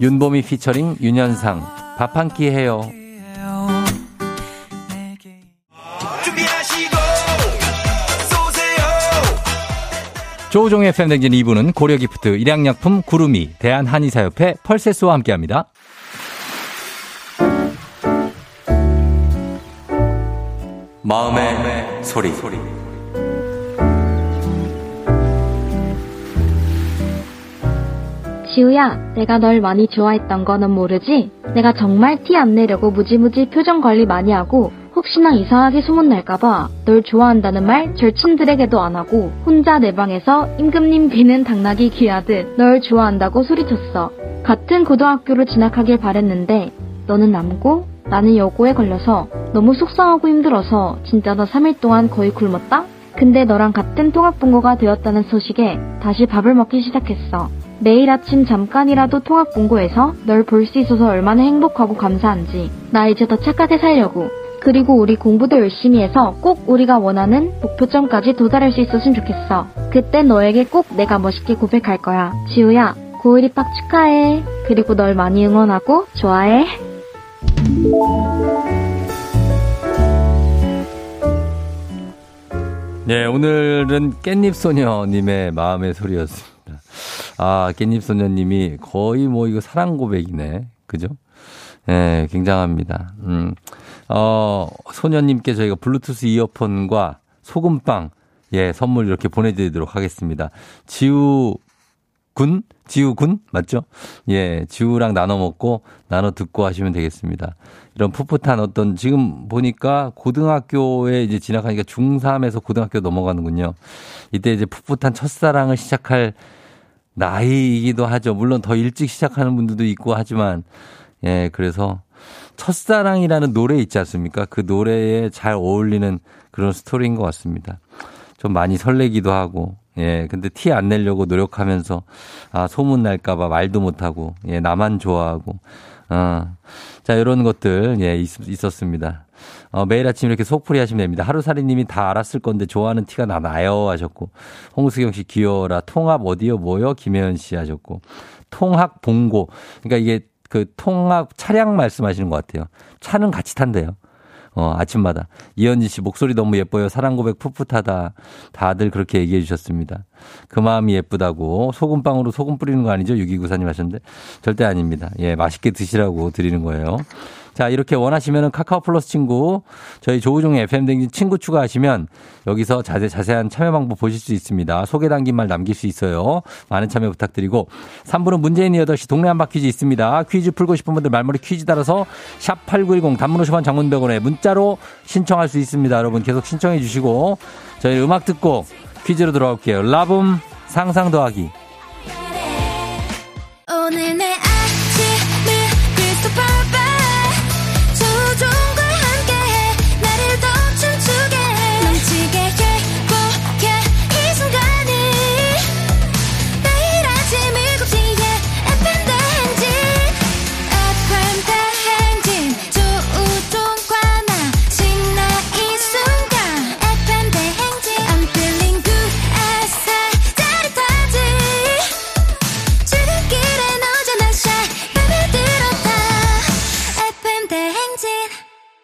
[SPEAKER 1] 윤보미 피처링 윤현상 밥 한 끼 해요. 조우종의 팬댕진 2부는 고려기프트, 일양약품, 구름이, 대한한의사협회, 펄세스와 함께합니다. 마음의, 마음의 소리. 소리.
[SPEAKER 5] 지우야, 내가 널 많이 좋아했던 거는 모르지? 내가 정말 티 안 내려고 무지무지 표정 관리 많이 하고 혹시나 이상하게 소문날까봐 널 좋아한다는 말 절친들에게도 안 하고 혼자 내 방에서 임금님 비는 당나귀 귀하듯 널 좋아한다고 소리쳤어. 같은 고등학교로 진학하길 바랬는데 너는 남고 나는 여고에 걸려서 너무 속상하고 힘들어서 진짜 너 3일 동안 거의 굶었다? 근데 너랑 같은 통합본고가 되었다는 소식에 다시 밥을 먹기 시작했어. 매일 아침 잠깐이라도 통합본고에서 널 볼 수 있어서 얼마나 행복하고 감사한지. 나 이제 더 착하게 살려고. 그리고 우리 공부도 열심히 해서 꼭 우리가 원하는 목표점까지 도달할 수 있었으면 좋겠어. 그때 너에게 꼭 내가 멋있게 고백할 거야. 지우야, 고1 입학 축하해. 그리고 널 많이 응원하고 좋아해.
[SPEAKER 1] 네, 오늘은 깻잎소녀님의 마음의 소리였습니다. 아, 깻잎소녀님이 거의 뭐 이거 사랑 고백이네. 그죠? 예, 네, 굉장합니다. 음, 어, 소녀님께 저희가 블루투스 이어폰과 소금빵, 예, 선물 이렇게 보내드리도록 하겠습니다. 지우 군? 지우 군? 맞죠? 예, 지우랑 나눠 먹고 나눠 듣고 하시면 되겠습니다. 이런 풋풋한 어떤 지금 보니까 고등학교에 이제 지나가니까 중3에서 고등학교 넘어가는군요. 이때 이제 풋풋한 첫사랑을 시작할 나이이기도 하죠. 물론 더 일찍 시작하는 분들도 있고 하지만 예, 그래서 첫사랑이라는 노래 있지 않습니까? 그 노래에 잘 어울리는 그런 스토리인 것 같습니다. 좀 많이 설레기도 하고 예, 근데 티 안 내려고 노력하면서, 아, 소문 날까봐 말도 못하고, 예, 나만 좋아하고, 어. 자, 이런 것들, 예, 있, 었습니다 어, 매일 아침 이렇게 속풀이 하시면 됩니다. 하루살이님이 다 알았을 건데 좋아하는 티가 나 나요 하셨고, 홍수경 씨 귀여워라, 통합 어디요 뭐요? 김혜연 씨 하셨고, 통합 봉고. 그러니까 이게 그 통합 차량 말씀하시는 것 같아요. 차는 같이 탄대요. 어, 아침마다. 이현진 씨 목소리 너무 예뻐요. 사랑 고백 풋풋하다. 다들 그렇게 얘기해 주셨습니다. 그 마음이 예쁘다고 소금빵으로 소금 뿌리는 거 아니죠? 6294님 하셨는데 절대 아닙니다. 예, 맛있게 드시라고 드리는 거예요. 자, 이렇게 원하시면은 카카오 플러스 친구, 저희 조우종의 FM댕진 친구 추가하시면 여기서 자세, 자세한 참여 방법 보실 수 있습니다. 소개 담긴 말 남길 수 있어요. 많은 참여 부탁드리고 3부는 문재인 8시 동네 한바 퀴즈 있습니다. 퀴즈 풀고 싶은 분들 말머리 퀴즈 따라서 샵 8910 단문 50원 장문백원에 문자로 신청할 수 있습니다. 여러분 계속 신청해 주시고 저희 음악 듣고 퀴즈로 돌아올게요. 라붐 상상 더하기. 오늘 내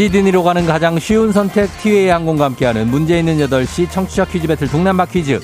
[SPEAKER 1] 시드니로 가는 가장 쉬운 선택 티웨이 항공과 함께하는 문제 있는 8시 청취자 퀴즈 배틀 동남바 퀴즈.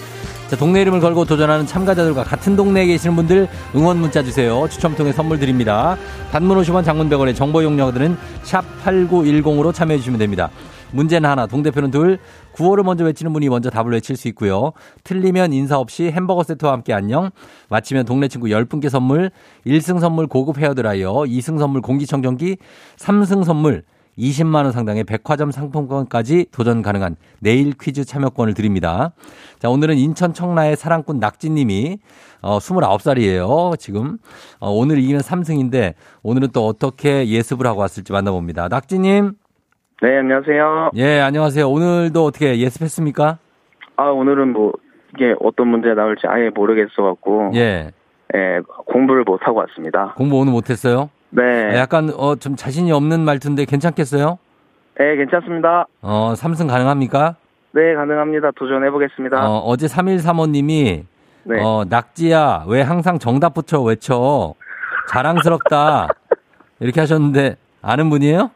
[SPEAKER 1] 자, 동네 이름을 걸고 도전하는 참가자들과 같은 동네에 계시는 분들 응원 문자 주세요. 추첨 통해 선물 드립니다. 단문 50원 장문 100원의 정보 용역들은 샵 8910으로 참여해 주시면 됩니다. 문제는 하나, 동대표는 둘, 구호를 먼저 외치는 분이 먼저 답을 외칠 수 있고요. 틀리면 인사 없이 햄버거 세트와 함께 안녕. 마치면 동네 친구 10분께 선물, 1승 선물 고급 헤어드라이어, 2승 선물 공기청정기, 3승 선물 20만 원 상당의 백화점 상품권까지 도전 가능한 내일 퀴즈 참여권을 드립니다. 자, 오늘은 인천 청라의 사랑꾼 낙지 님이 어, 29살이에요, 지금. 어, 오늘 이기면 3승인데, 오늘은 또 어떻게 예습을 하고 왔을지 만나봅니다. 낙지 님.
[SPEAKER 6] 네, 안녕하세요.
[SPEAKER 1] 예, 안녕하세요. 오늘도 어떻게 예습했습니까?
[SPEAKER 6] 아, 오늘은 뭐, 이게 어떤 문제 나올지 아예 모르겠어 갖고,
[SPEAKER 1] 예.
[SPEAKER 6] 예, 공부를 못 하고 왔습니다.
[SPEAKER 1] 공부 오늘 못 했어요?
[SPEAKER 6] 네.
[SPEAKER 1] 약간, 어, 좀 자신이 없는 말투인데 괜찮겠어요?
[SPEAKER 6] 네, 괜찮습니다.
[SPEAKER 1] 어, 3승 가능합니까?
[SPEAKER 6] 네, 가능합니다. 도전해보겠습니다.
[SPEAKER 1] 어, 어제 3135님이,
[SPEAKER 6] 네.
[SPEAKER 1] 어, 낙지야, 왜 항상 정답 붙여 외쳐? 자랑스럽다. 이렇게 하셨는데, 아는 분이에요?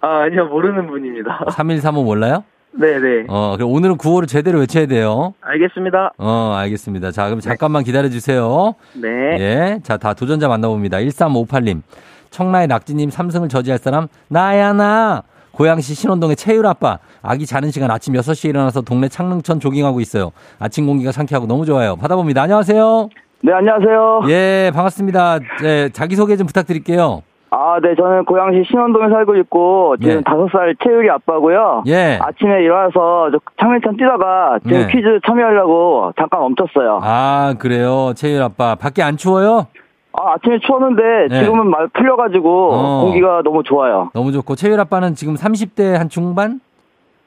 [SPEAKER 6] 아, 아니요, 모르는 분입니다.
[SPEAKER 1] 3135 몰라요?
[SPEAKER 6] 네네.
[SPEAKER 1] 어, 그럼 오늘은 구호를 제대로 외쳐야 돼요.
[SPEAKER 6] 알겠습니다.
[SPEAKER 1] 어, 알겠습니다. 자, 그럼 잠깐만 기다려주세요.
[SPEAKER 6] 네.
[SPEAKER 1] 예. 자, 다 도전자 만나봅니다. 1358님. 청라의 낙지님 3승을 저지할 사람, 나야, 나. 고양시 신원동의 채율 아빠. 아기 자는 시간 아침 6시에 일어나서 동네 창릉천 조깅하고 있어요. 아침 공기가 상쾌하고 너무 좋아요. 받아봅니다. 안녕하세요.
[SPEAKER 7] 네, 안녕하세요.
[SPEAKER 1] 예, 반갑습니다. 예, 자기소개 좀 부탁드릴게요.
[SPEAKER 7] 아, 네, 저는 고양시 신원동에 살고 있고, 지금
[SPEAKER 1] 예.
[SPEAKER 7] 다섯 살 채율이 아빠고요.
[SPEAKER 1] 예.
[SPEAKER 7] 아침에 일어나서 저 창민천 뛰다가 지금
[SPEAKER 1] 네.
[SPEAKER 7] 퀴즈 참여하려고 잠깐 멈췄어요.
[SPEAKER 1] 아, 그래요. 채율 아빠. 밖에 안 추워요?
[SPEAKER 7] 아, 아침에 추웠는데
[SPEAKER 1] 네.
[SPEAKER 7] 지금은 말 풀려가지고
[SPEAKER 1] 어.
[SPEAKER 7] 공기가 너무 좋아요.
[SPEAKER 1] 너무 좋고. 채율 아빠는 지금 30대 한 중반?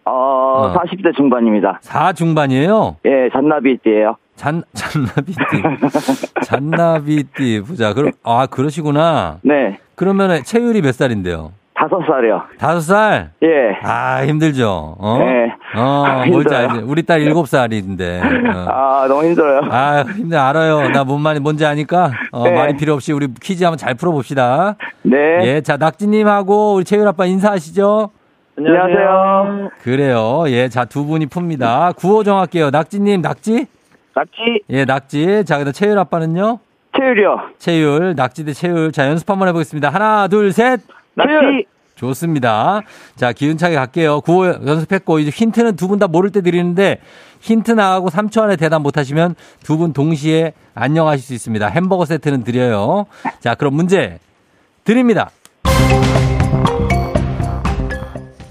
[SPEAKER 7] 어, 40대 중반입니다.
[SPEAKER 1] 4 중반이에요?
[SPEAKER 7] 예, 잔나비띠예요.
[SPEAKER 1] 잔, 잔나비띠. 잔나비띠. 보자. 그럼, 아, 그러시구나.
[SPEAKER 7] 네,
[SPEAKER 1] 그러면 체율이 몇 살인데요?
[SPEAKER 7] 다섯 살이요.
[SPEAKER 1] 다섯 살?
[SPEAKER 7] 예.
[SPEAKER 1] 아, 힘들죠. 어?
[SPEAKER 7] 네.
[SPEAKER 1] 어, 뭔지
[SPEAKER 7] 힘들어요.
[SPEAKER 1] 알지. 우리 딸 일곱 살인데. 어.
[SPEAKER 7] 아, 너무 힘들어요.
[SPEAKER 1] 아, 힘들, 알아요. 나 뭔 말이, 뭔지 아니까, 어,
[SPEAKER 7] 네.
[SPEAKER 1] 말이 필요 없이 우리 퀴즈 한번 잘 풀어봅시다.
[SPEAKER 7] 네.
[SPEAKER 1] 예, 자, 낙지님하고 우리 채율 아빠 인사하시죠?
[SPEAKER 7] 안녕하세요.
[SPEAKER 1] 그래요. 예, 자, 두 분이 풉니다. 구호 정할게요. 낙지님, 낙지?
[SPEAKER 7] 낙지,
[SPEAKER 1] 예, 낙지. 자, 그다음 채율 아빠는요?
[SPEAKER 7] 채율이요.
[SPEAKER 1] 채율, 낙지 대 채율. 자, 연습 한번 해보겠습니다. 하나, 둘, 셋.
[SPEAKER 7] 낙지,
[SPEAKER 1] 좋습니다. 자, 기운차게 갈게요. 구호 연습했고, 이제 힌트는 두 분 다 모를 때 드리는데, 힌트 나가고 3초 안에 대답 못하시면 두 분 동시에 안녕하실 수 있습니다. 햄버거 세트는 드려요. 자, 그럼 문제 드립니다.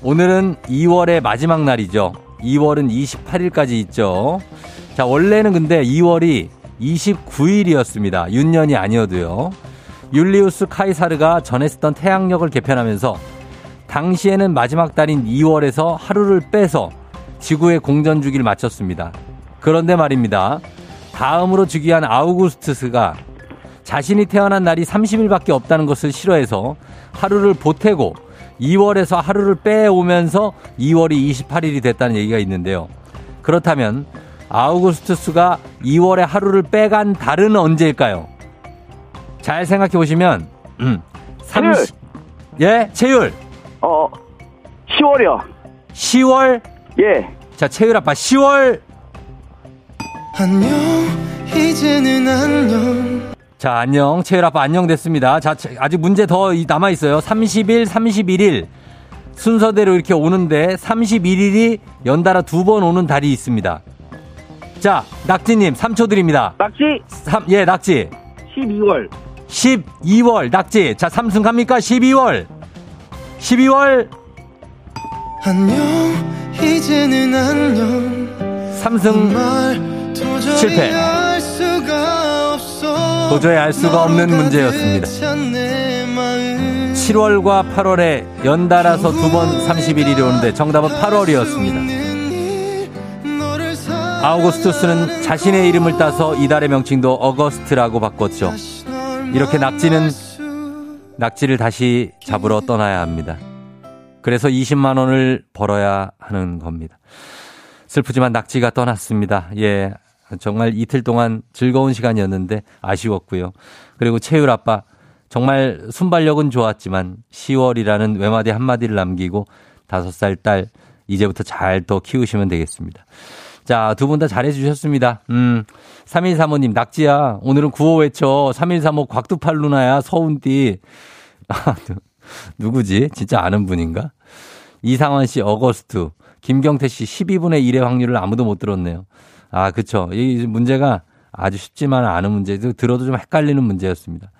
[SPEAKER 1] 오늘은 2월의 마지막 날이죠. 2월은 28일까지 있죠. 자, 원래는 근데 2월이 29일이었습니다. 윤년이 아니어도요. 율리우스 카이사르가 전에 쓰던 태양력을 개편하면서 당시에는 마지막 달인 2월에서 하루를 빼서 지구의 공전 주기를 마쳤습니다. 그런데 말입니다. 다음으로 즉위한 아우구스투스가 자신이 태어난 날이 30일밖에 없다는 것을 싫어해서 하루를 보태고 2월에서 하루를 빼오면서 2월이 28일이 됐다는 얘기가 있는데요. 그렇다면 아우구스투스가 2월에 하루를 빼간 달은 언제일까요? 잘 생각해 보시면 음, 30 예, 채율.
[SPEAKER 7] 어, 10월이요.
[SPEAKER 1] 10월.
[SPEAKER 7] 예.
[SPEAKER 1] 자, 채율 아빠 10월.
[SPEAKER 8] 안녕 이제는 안녕
[SPEAKER 1] 자, 안녕. 채율 아빠 안녕 됐습니다. 자, 채- 아직 문제 더 이- 남아 있어요. 30일, 31일. 순서대로 이렇게 오는데 31일이 연달아 두 번 오는 달이 있습니다. 자, 낙지님 3초 드립니다.
[SPEAKER 7] 낙지,
[SPEAKER 1] 삼- 예, 낙지.
[SPEAKER 7] 12월.
[SPEAKER 1] 12월, 낙지. 자, 삼승 갑니까? 12월. 12월,
[SPEAKER 8] 안녕 이제는 안녕
[SPEAKER 1] 삼승
[SPEAKER 8] 말 도저히
[SPEAKER 1] 실패. 도저히 알 수가 없는 문제였습니다.
[SPEAKER 8] 가득 찬내 마음
[SPEAKER 1] 7월과 8월에 연달아서 두 번 31일이 오는데 정답은 8월이었습니다. 아우구스투스는 자신의 이름을 따서 이달의 명칭도 어거스트라고 바꿨죠. 이렇게 낙지는 낙지를 다시 잡으러 떠나야 합니다. 그래서 20만 원을 벌어야 하는 겁니다. 슬프지만 낙지가 떠났습니다. 예. 정말 이틀 동안 즐거운 시간이었는데 아쉬웠고요. 그리고 채율 아빠 정말 순발력은 좋았지만 10월이라는 외마디 한마디를 남기고 다섯 살딸 이제부터 잘 또 키우시면 되겠습니다. 자, 두 분 다 잘해 주셨습니다. 음. 3135님, 낙지야. 오늘은 구호 외쳐. 3135 곽두팔 누나야. 서운띠. 아, 누- 누구지? 진짜 아는 분인가? 이상원 씨, 어거스트. 김경태 씨, 12분의 1의 확률을 아무도 못 들었네요. 아, 그쵸. 이 문제가 아주 쉽지만 않은 문제. 들어도 좀 헷갈리는 문제였습니다.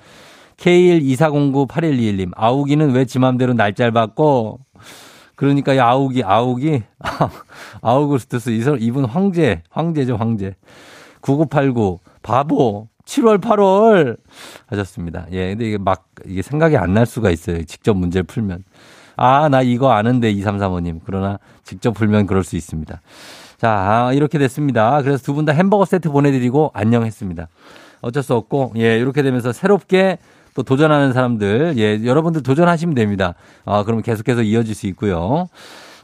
[SPEAKER 1] K124098121님, 아우기는 왜 지 맘대로 날짜를 바꿔? 그러니까 이 아우기, 아우기, 아우구스투스, 이분 황제, 황제죠, 황제. 9989, 바보, 7월, 8월 하셨습니다. 예, 근데 이게 막, 이게 생각이 안 날 수가 있어요. 직접 문제를 풀면. 아, 나 이거 아는데, 2335님. 그러나 직접 풀면 그럴 수 있습니다. 자, 아, 이렇게 됐습니다. 그래서 두 분 다 햄버거 세트 보내드리고 안녕했습니다. 어쩔 수 없고, 예, 이렇게 되면서 새롭게 또 도전하는 사람들, 예, 여러분들 도전하시면 됩니다. 아, 그러면 계속해서 이어질 수 있고요.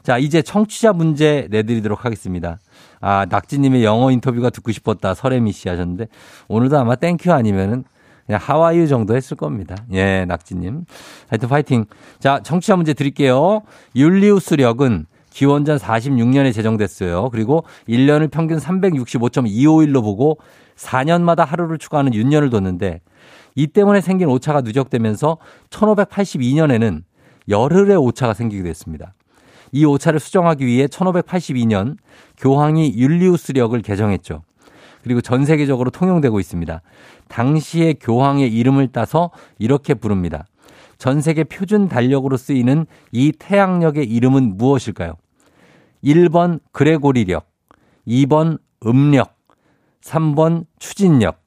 [SPEAKER 1] 자, 이제 청취자 문제 내드리도록 하겠습니다. 아, 낙지님의 영어 인터뷰가 듣고 싶었다. 설혜미 씨 하셨는데, 오늘도 아마 땡큐 아니면은 그냥 하와이유 정도 했을 겁니다. 예, 낙지님. 하여튼 파이팅. 자, 청취자 문제 드릴게요. 율리우스력은 기원전 46년에 제정됐어요. 그리고 1년을 평균 365.251로 보고 4년마다 하루를 추가하는 윤년을 뒀는데 이 때문에 생긴 오차가 누적되면서 1582년에는 열흘의 오차가 생기게 됐습니다. 이 오차를 수정하기 위해 1582년 교황이 율리우스력을 개정했죠. 그리고 전 세계적으로 통용되고 있습니다. 당시의 교황의 이름을 따서 이렇게 부릅니다. 전 세계 표준 달력으로 쓰이는 이 태양력의 이름은 무엇일까요? 1번 그레고리력, 2번 음력, 3번 추진력.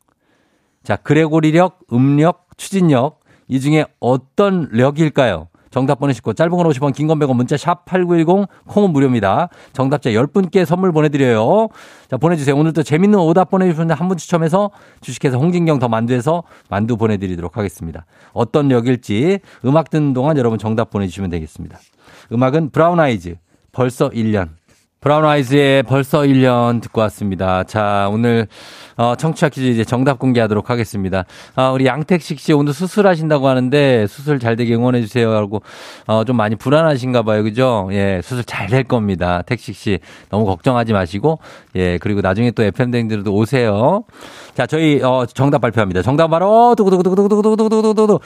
[SPEAKER 1] 자, 그레고리력, 음력, 추진력. 이 중에 어떤 력일까요? 정답 보내시고 짧은 건 50원, 긴 건 100원, 문자 샵 8910, 콩은 무료입니다. 정답자 10분께 선물 보내드려요. 자, 보내주세요. 오늘도 재밌는 오답 보내주셨는데 한 분 추첨해서 주식회사 홍진경 더 만두에서 만두 보내드리도록 하겠습니다. 어떤 역일지 음악 듣는 동안 여러분 정답 보내주시면 되겠습니다. 음악은 브라운 아이즈, 벌써 1년. 브라운 아이즈의 벌써 1년 듣고 왔습니다. 자, 오늘, 어, 청취자 퀴즈 이제 정답 공개하도록 하겠습니다. 아, 우리 양택식 씨 오늘 수술하신다고 하는데 수술 잘 되게 응원해주세요. 하고, 어, 좀 많이 불안하신가 봐요. 그죠? 예, 수술 잘 될 겁니다. 택식 씨. 너무 걱정하지 마시고, 예, 그리고 나중에 또 FM댕들도 오세요. 자, 저희, 어, 정답 발표합니다. 정답 바로, 두구두구두구두구두구두구두구두구.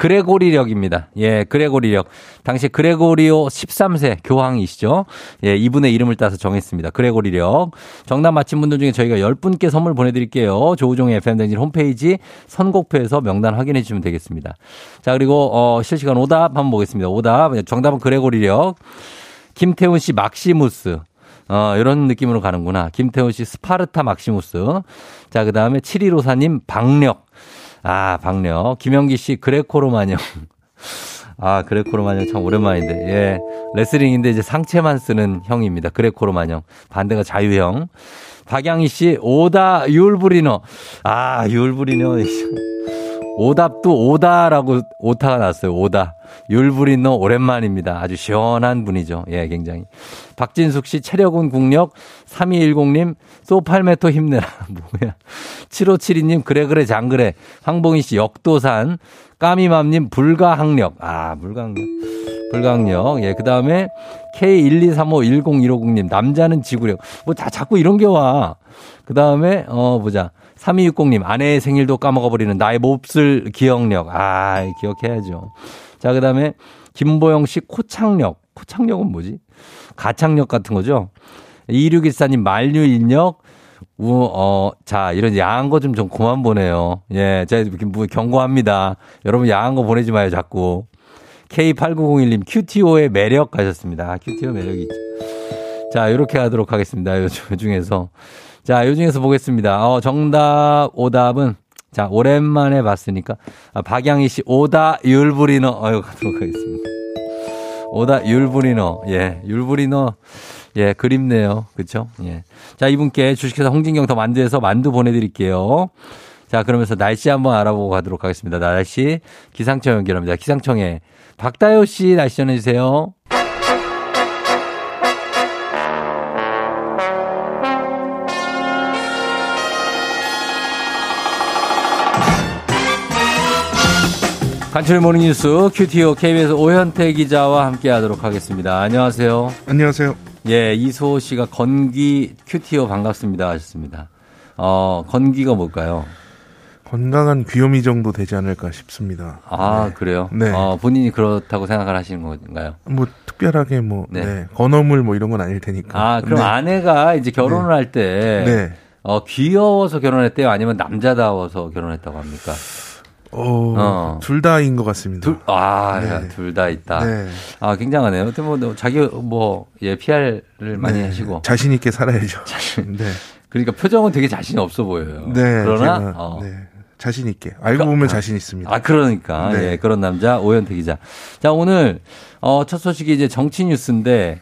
[SPEAKER 1] 그레고리력입니다. 예, 그레고리력. 당시 그레고리오 13세 교황이시죠. 예, 이분의 이름을 따서 정했습니다. 그레고리력. 정답 맞힌 분들 중에 저희가 10분께 선물 보내드릴게요. 조우종의 FM댕진 홈페이지 선곡표에서 명단 확인해 주시면 되겠습니다. 자, 그리고, 어, 실시간 오답 한번 보겠습니다. 오답. 정답은 그레고리력. 김태훈 씨 막시무스. 어, 이런 느낌으로 가는구나. 김태훈 씨 스파르타 막시무스. 자, 그 다음에 7154님 박력. 아, 박력. 김영기 씨 그레코로만형. 아, 그레코로만형 참 오랜만인데. 예. 레슬링인데 이제 상체만 쓰는 형입니다. 그레코로만형. 반대가 자유형. 박양희 씨 오다 율브리너. 아, 율브리너. 오답도 오다라고 오타가 났어요. 오다. 율브리너 오랜만입니다. 아주 시원한 분이죠. 예, 굉장히. 박진숙 씨 체력은 국력 3210님 소팔메토 힘내라. 뭐야. 7572님 그래 그래 장그래. 황봉희 씨 역도산 까미맘님 불가항력. 아, 불가항력. 불가항력. 예, 그 다음에 K123510150님 남자는 지구력. 뭐 다 자꾸 이런 게 와. 그 다음에 어 보자. 3260님 아내의 생일도 까먹어버리는 나의 몹쓸 기억력. 아, 기억해야죠. 자, 그 다음에 김보영 씨 코창력. 코창력은 뭐지? 가창력 같은 거죠? 2614님 만류 인력. 우, 어, 자, 이런 야한 거 좀 좀 그만 보내요. 예, 제가 뭐 경고합니다. 여러분 야한 거 보내지 마요, 자꾸. K8901님 QTO의 매력 가셨습니다. QTO 매력이 있죠. 자, 이렇게 하도록 하겠습니다. 요 중에서. 자, 요 중에서 보겠습니다. 어, 정답, 오답은, 자, 오랜만에 봤으니까, 아, 박양희 씨, 오다 율브리너, 어유 가도록 하겠습니다. 오다 율브리너, 예, 율브리너, 예, 그립네요. 그쵸? 예. 자, 이분께 주식회사 홍진경 더 만두에서 만두 보내드릴게요. 자, 그러면서 날씨 한번 알아보고 가도록 하겠습니다. 날씨, 기상청 연결합니다. 기상청에 박다효 씨 날씨 전해주세요. 간추린 모닝뉴스 큐티오 KBS 오현태 기자와 함께하도록 하겠습니다. 안녕하세요.
[SPEAKER 9] 안녕하세요.
[SPEAKER 1] 예, 이소 씨가 건기 큐티오 반갑습니다 하셨습니다. 어, 건기가 뭘까요?
[SPEAKER 9] 건강한 귀요미 정도 되지 않을까 싶습니다.
[SPEAKER 1] 아,
[SPEAKER 9] 네.
[SPEAKER 1] 그래요?
[SPEAKER 9] 네.
[SPEAKER 1] 어, 본인이 그렇다고 생각을 하시는 건가요?
[SPEAKER 9] 뭐 특별하게 뭐
[SPEAKER 1] 네.
[SPEAKER 9] 네. 건어물 뭐 이런 건 아닐 테니까.
[SPEAKER 1] 아, 그럼
[SPEAKER 9] 네.
[SPEAKER 1] 아내가 이제 결혼을 할 때,
[SPEAKER 9] 네.
[SPEAKER 1] 어, 귀여워서 결혼했대요? 아니면 남자다워서 결혼했다고 합니까?
[SPEAKER 9] 어,
[SPEAKER 1] 어.
[SPEAKER 9] 둘 다인 것 같습니다.
[SPEAKER 1] 둘, 아,
[SPEAKER 9] 네.
[SPEAKER 1] 둘다 있다.
[SPEAKER 9] 네.
[SPEAKER 1] 아, 굉장하네요. 근데 뭐, 너 자기, 뭐, 예, PR을 많이
[SPEAKER 9] 네.
[SPEAKER 1] 하시고.
[SPEAKER 9] 자신 있게 살아야죠. 네.
[SPEAKER 1] 그러니까 표정은 되게 자신이 없어 보여요.
[SPEAKER 9] 네.
[SPEAKER 1] 그러나,
[SPEAKER 9] 제가,
[SPEAKER 1] 어.
[SPEAKER 9] 네. 자신 있게. 알고 보면 자신 있습니다.
[SPEAKER 1] 아, 그러니까.
[SPEAKER 9] 네.
[SPEAKER 1] 예, 그런 남자, 오현태 기자. 자, 오늘, 어, 첫 소식이 이제 정치 뉴스인데,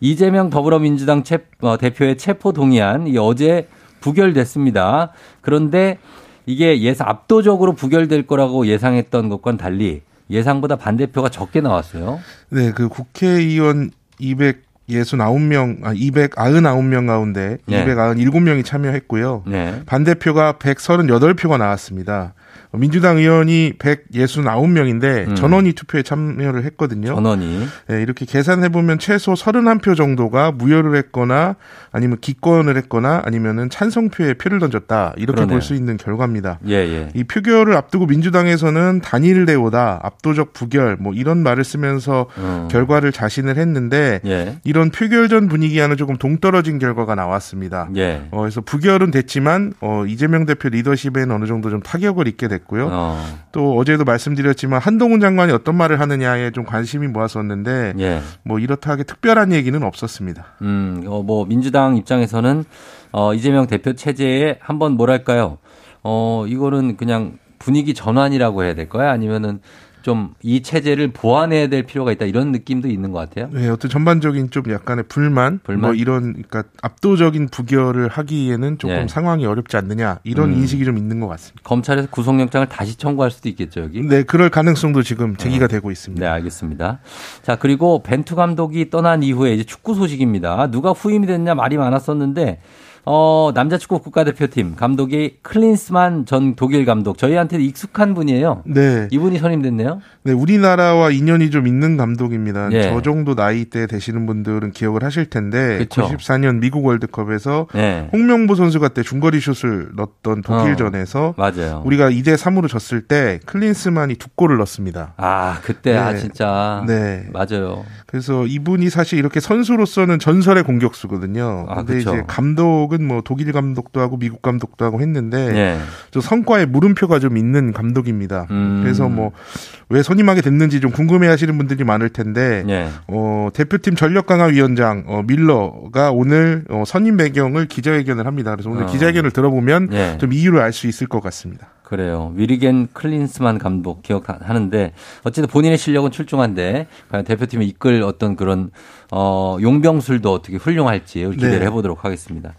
[SPEAKER 1] 이재명 더불어민주당 체, 어, 대표의 체포 동의안, 이 어제 부결됐습니다. 그런데 이게 예상, 압도적으로 부결될 거라고 예상했던 것과는 달리 예상보다 반대표가 적게 나왔어요.
[SPEAKER 9] 네, 그 국회의원 269명, 아, 299명 가운데
[SPEAKER 1] 네.
[SPEAKER 9] 297명이 참여했고요.
[SPEAKER 1] 네.
[SPEAKER 9] 반대표가 138표가 나왔습니다. 민주당 의원이 169명인데
[SPEAKER 1] 음.
[SPEAKER 9] 전원이 투표에 참여를 했거든요.
[SPEAKER 1] 전원이.
[SPEAKER 9] 네, 이렇게 계산해 보면 최소 31표 정도가 무효를 했거나 아니면 기권을 했거나 아니면은 찬성표에 표를 던졌다. 이렇게. 볼 수 있는 결과입니다.
[SPEAKER 1] 예, 예.
[SPEAKER 9] 이 표결을 앞두고 민주당에서는 단일 대오다, 압도적 부결, 뭐 이런 말을 쓰면서
[SPEAKER 1] 음.
[SPEAKER 9] 결과를 자신을 했는데
[SPEAKER 1] 예.
[SPEAKER 9] 이런 표결 전 분위기와는 조금 동떨어진 결과가 나왔습니다.
[SPEAKER 1] 예.
[SPEAKER 9] 어, 그래서 부결은 됐지만 어, 이재명 대표 리더십에는 어느 정도 좀 타격을 입게 됐고 요.
[SPEAKER 1] 어.
[SPEAKER 9] 또 어제도 말씀드렸지만 한동훈 장관이 어떤 말을 하느냐에 좀 관심이 모았었는데
[SPEAKER 1] 예.
[SPEAKER 9] 뭐 이렇다 하게 특별한 얘기는 없었습니다.
[SPEAKER 1] 음, 어, 뭐, 민주당 입장에서는, 어, 이재명 대표 체제에 한번 뭐랄까요. 어, 이거는 그냥 분위기 전환이라고 해야 될까요? 아니면은 좀 이 체제를 보완해야 될 필요가 있다 이런 느낌도 있는 것 같아요.
[SPEAKER 9] 네, 어떤 전반적인 좀 약간의 불만,
[SPEAKER 1] 불만?
[SPEAKER 9] 뭐 이런 그러니까 압도적인 부결을 하기에는 조금
[SPEAKER 1] 예.
[SPEAKER 9] 상황이 어렵지 않느냐 이런
[SPEAKER 1] 음.
[SPEAKER 9] 인식이 좀 있는 것 같습니다.
[SPEAKER 1] 검찰에서 구속영장을 다시 청구할 수도 있겠죠, 여기.
[SPEAKER 9] 네, 그럴 가능성도 지금 제기가 되고 있습니다.
[SPEAKER 1] 네, 알겠습니다. 자, 그리고 벤투 감독이 떠난 이후에 이제 축구 소식입니다. 누가 후임이 됐냐 말이 많았었는데, 어, 남자 축구 국가대표팀 감독이 클린스만 전 독일 감독. 저희한테 익숙한 분이에요.
[SPEAKER 9] 네,
[SPEAKER 1] 이분이 선임됐네요.
[SPEAKER 9] 네, 우리나라와 인연이 좀 있는 감독입니다.
[SPEAKER 1] 예.
[SPEAKER 9] 저 정도 나이대 되시는 분들은 기억을 하실 텐데
[SPEAKER 1] 그쵸.
[SPEAKER 9] 94년 미국 월드컵에서
[SPEAKER 1] 네.
[SPEAKER 9] 홍명보 선수가 때 중거리 슛을 넣었던 독일전에서
[SPEAKER 1] 맞아요.
[SPEAKER 9] 우리가 2대 3으로 졌을 때 클린스만이 두 골을 넣었습니다.
[SPEAKER 1] 아, 그때, 아,
[SPEAKER 9] 네.
[SPEAKER 1] 진짜.
[SPEAKER 9] 네.
[SPEAKER 1] 맞아요.
[SPEAKER 9] 그래서 이분이 사실 이렇게 선수로서는 전설의 공격수거든요.
[SPEAKER 1] 아,
[SPEAKER 9] 근데
[SPEAKER 1] 그쵸.
[SPEAKER 9] 이제 감독 은 뭐 독일 감독도 하고 미국 감독도 하고 했는데
[SPEAKER 1] 예.
[SPEAKER 9] 저 성과에 물음표가 좀 있는 감독입니다.
[SPEAKER 1] 음.
[SPEAKER 9] 그래서 뭐 왜 선임하게 됐는지 좀 궁금해하시는 분들이 많을 텐데
[SPEAKER 1] 예.
[SPEAKER 9] 어, 대표팀 전력 강화 위원장 어, 밀러가 오늘 어, 선임 배경을 기자회견을 합니다. 그래서 오늘
[SPEAKER 1] 어.
[SPEAKER 9] 기자회견을 들어보면
[SPEAKER 1] 예.
[SPEAKER 9] 좀 이유를 알 수 있을 것 같습니다.
[SPEAKER 1] 그래요. 위리겐 클린스만 감독 기억하는데 어쨌든 본인의 실력은 출중한데 과연 대표팀을 이끌 어떤 그런 어 용병술도 어떻게 훌륭할지 기대를
[SPEAKER 9] 네.
[SPEAKER 1] 해보도록 하겠습니다.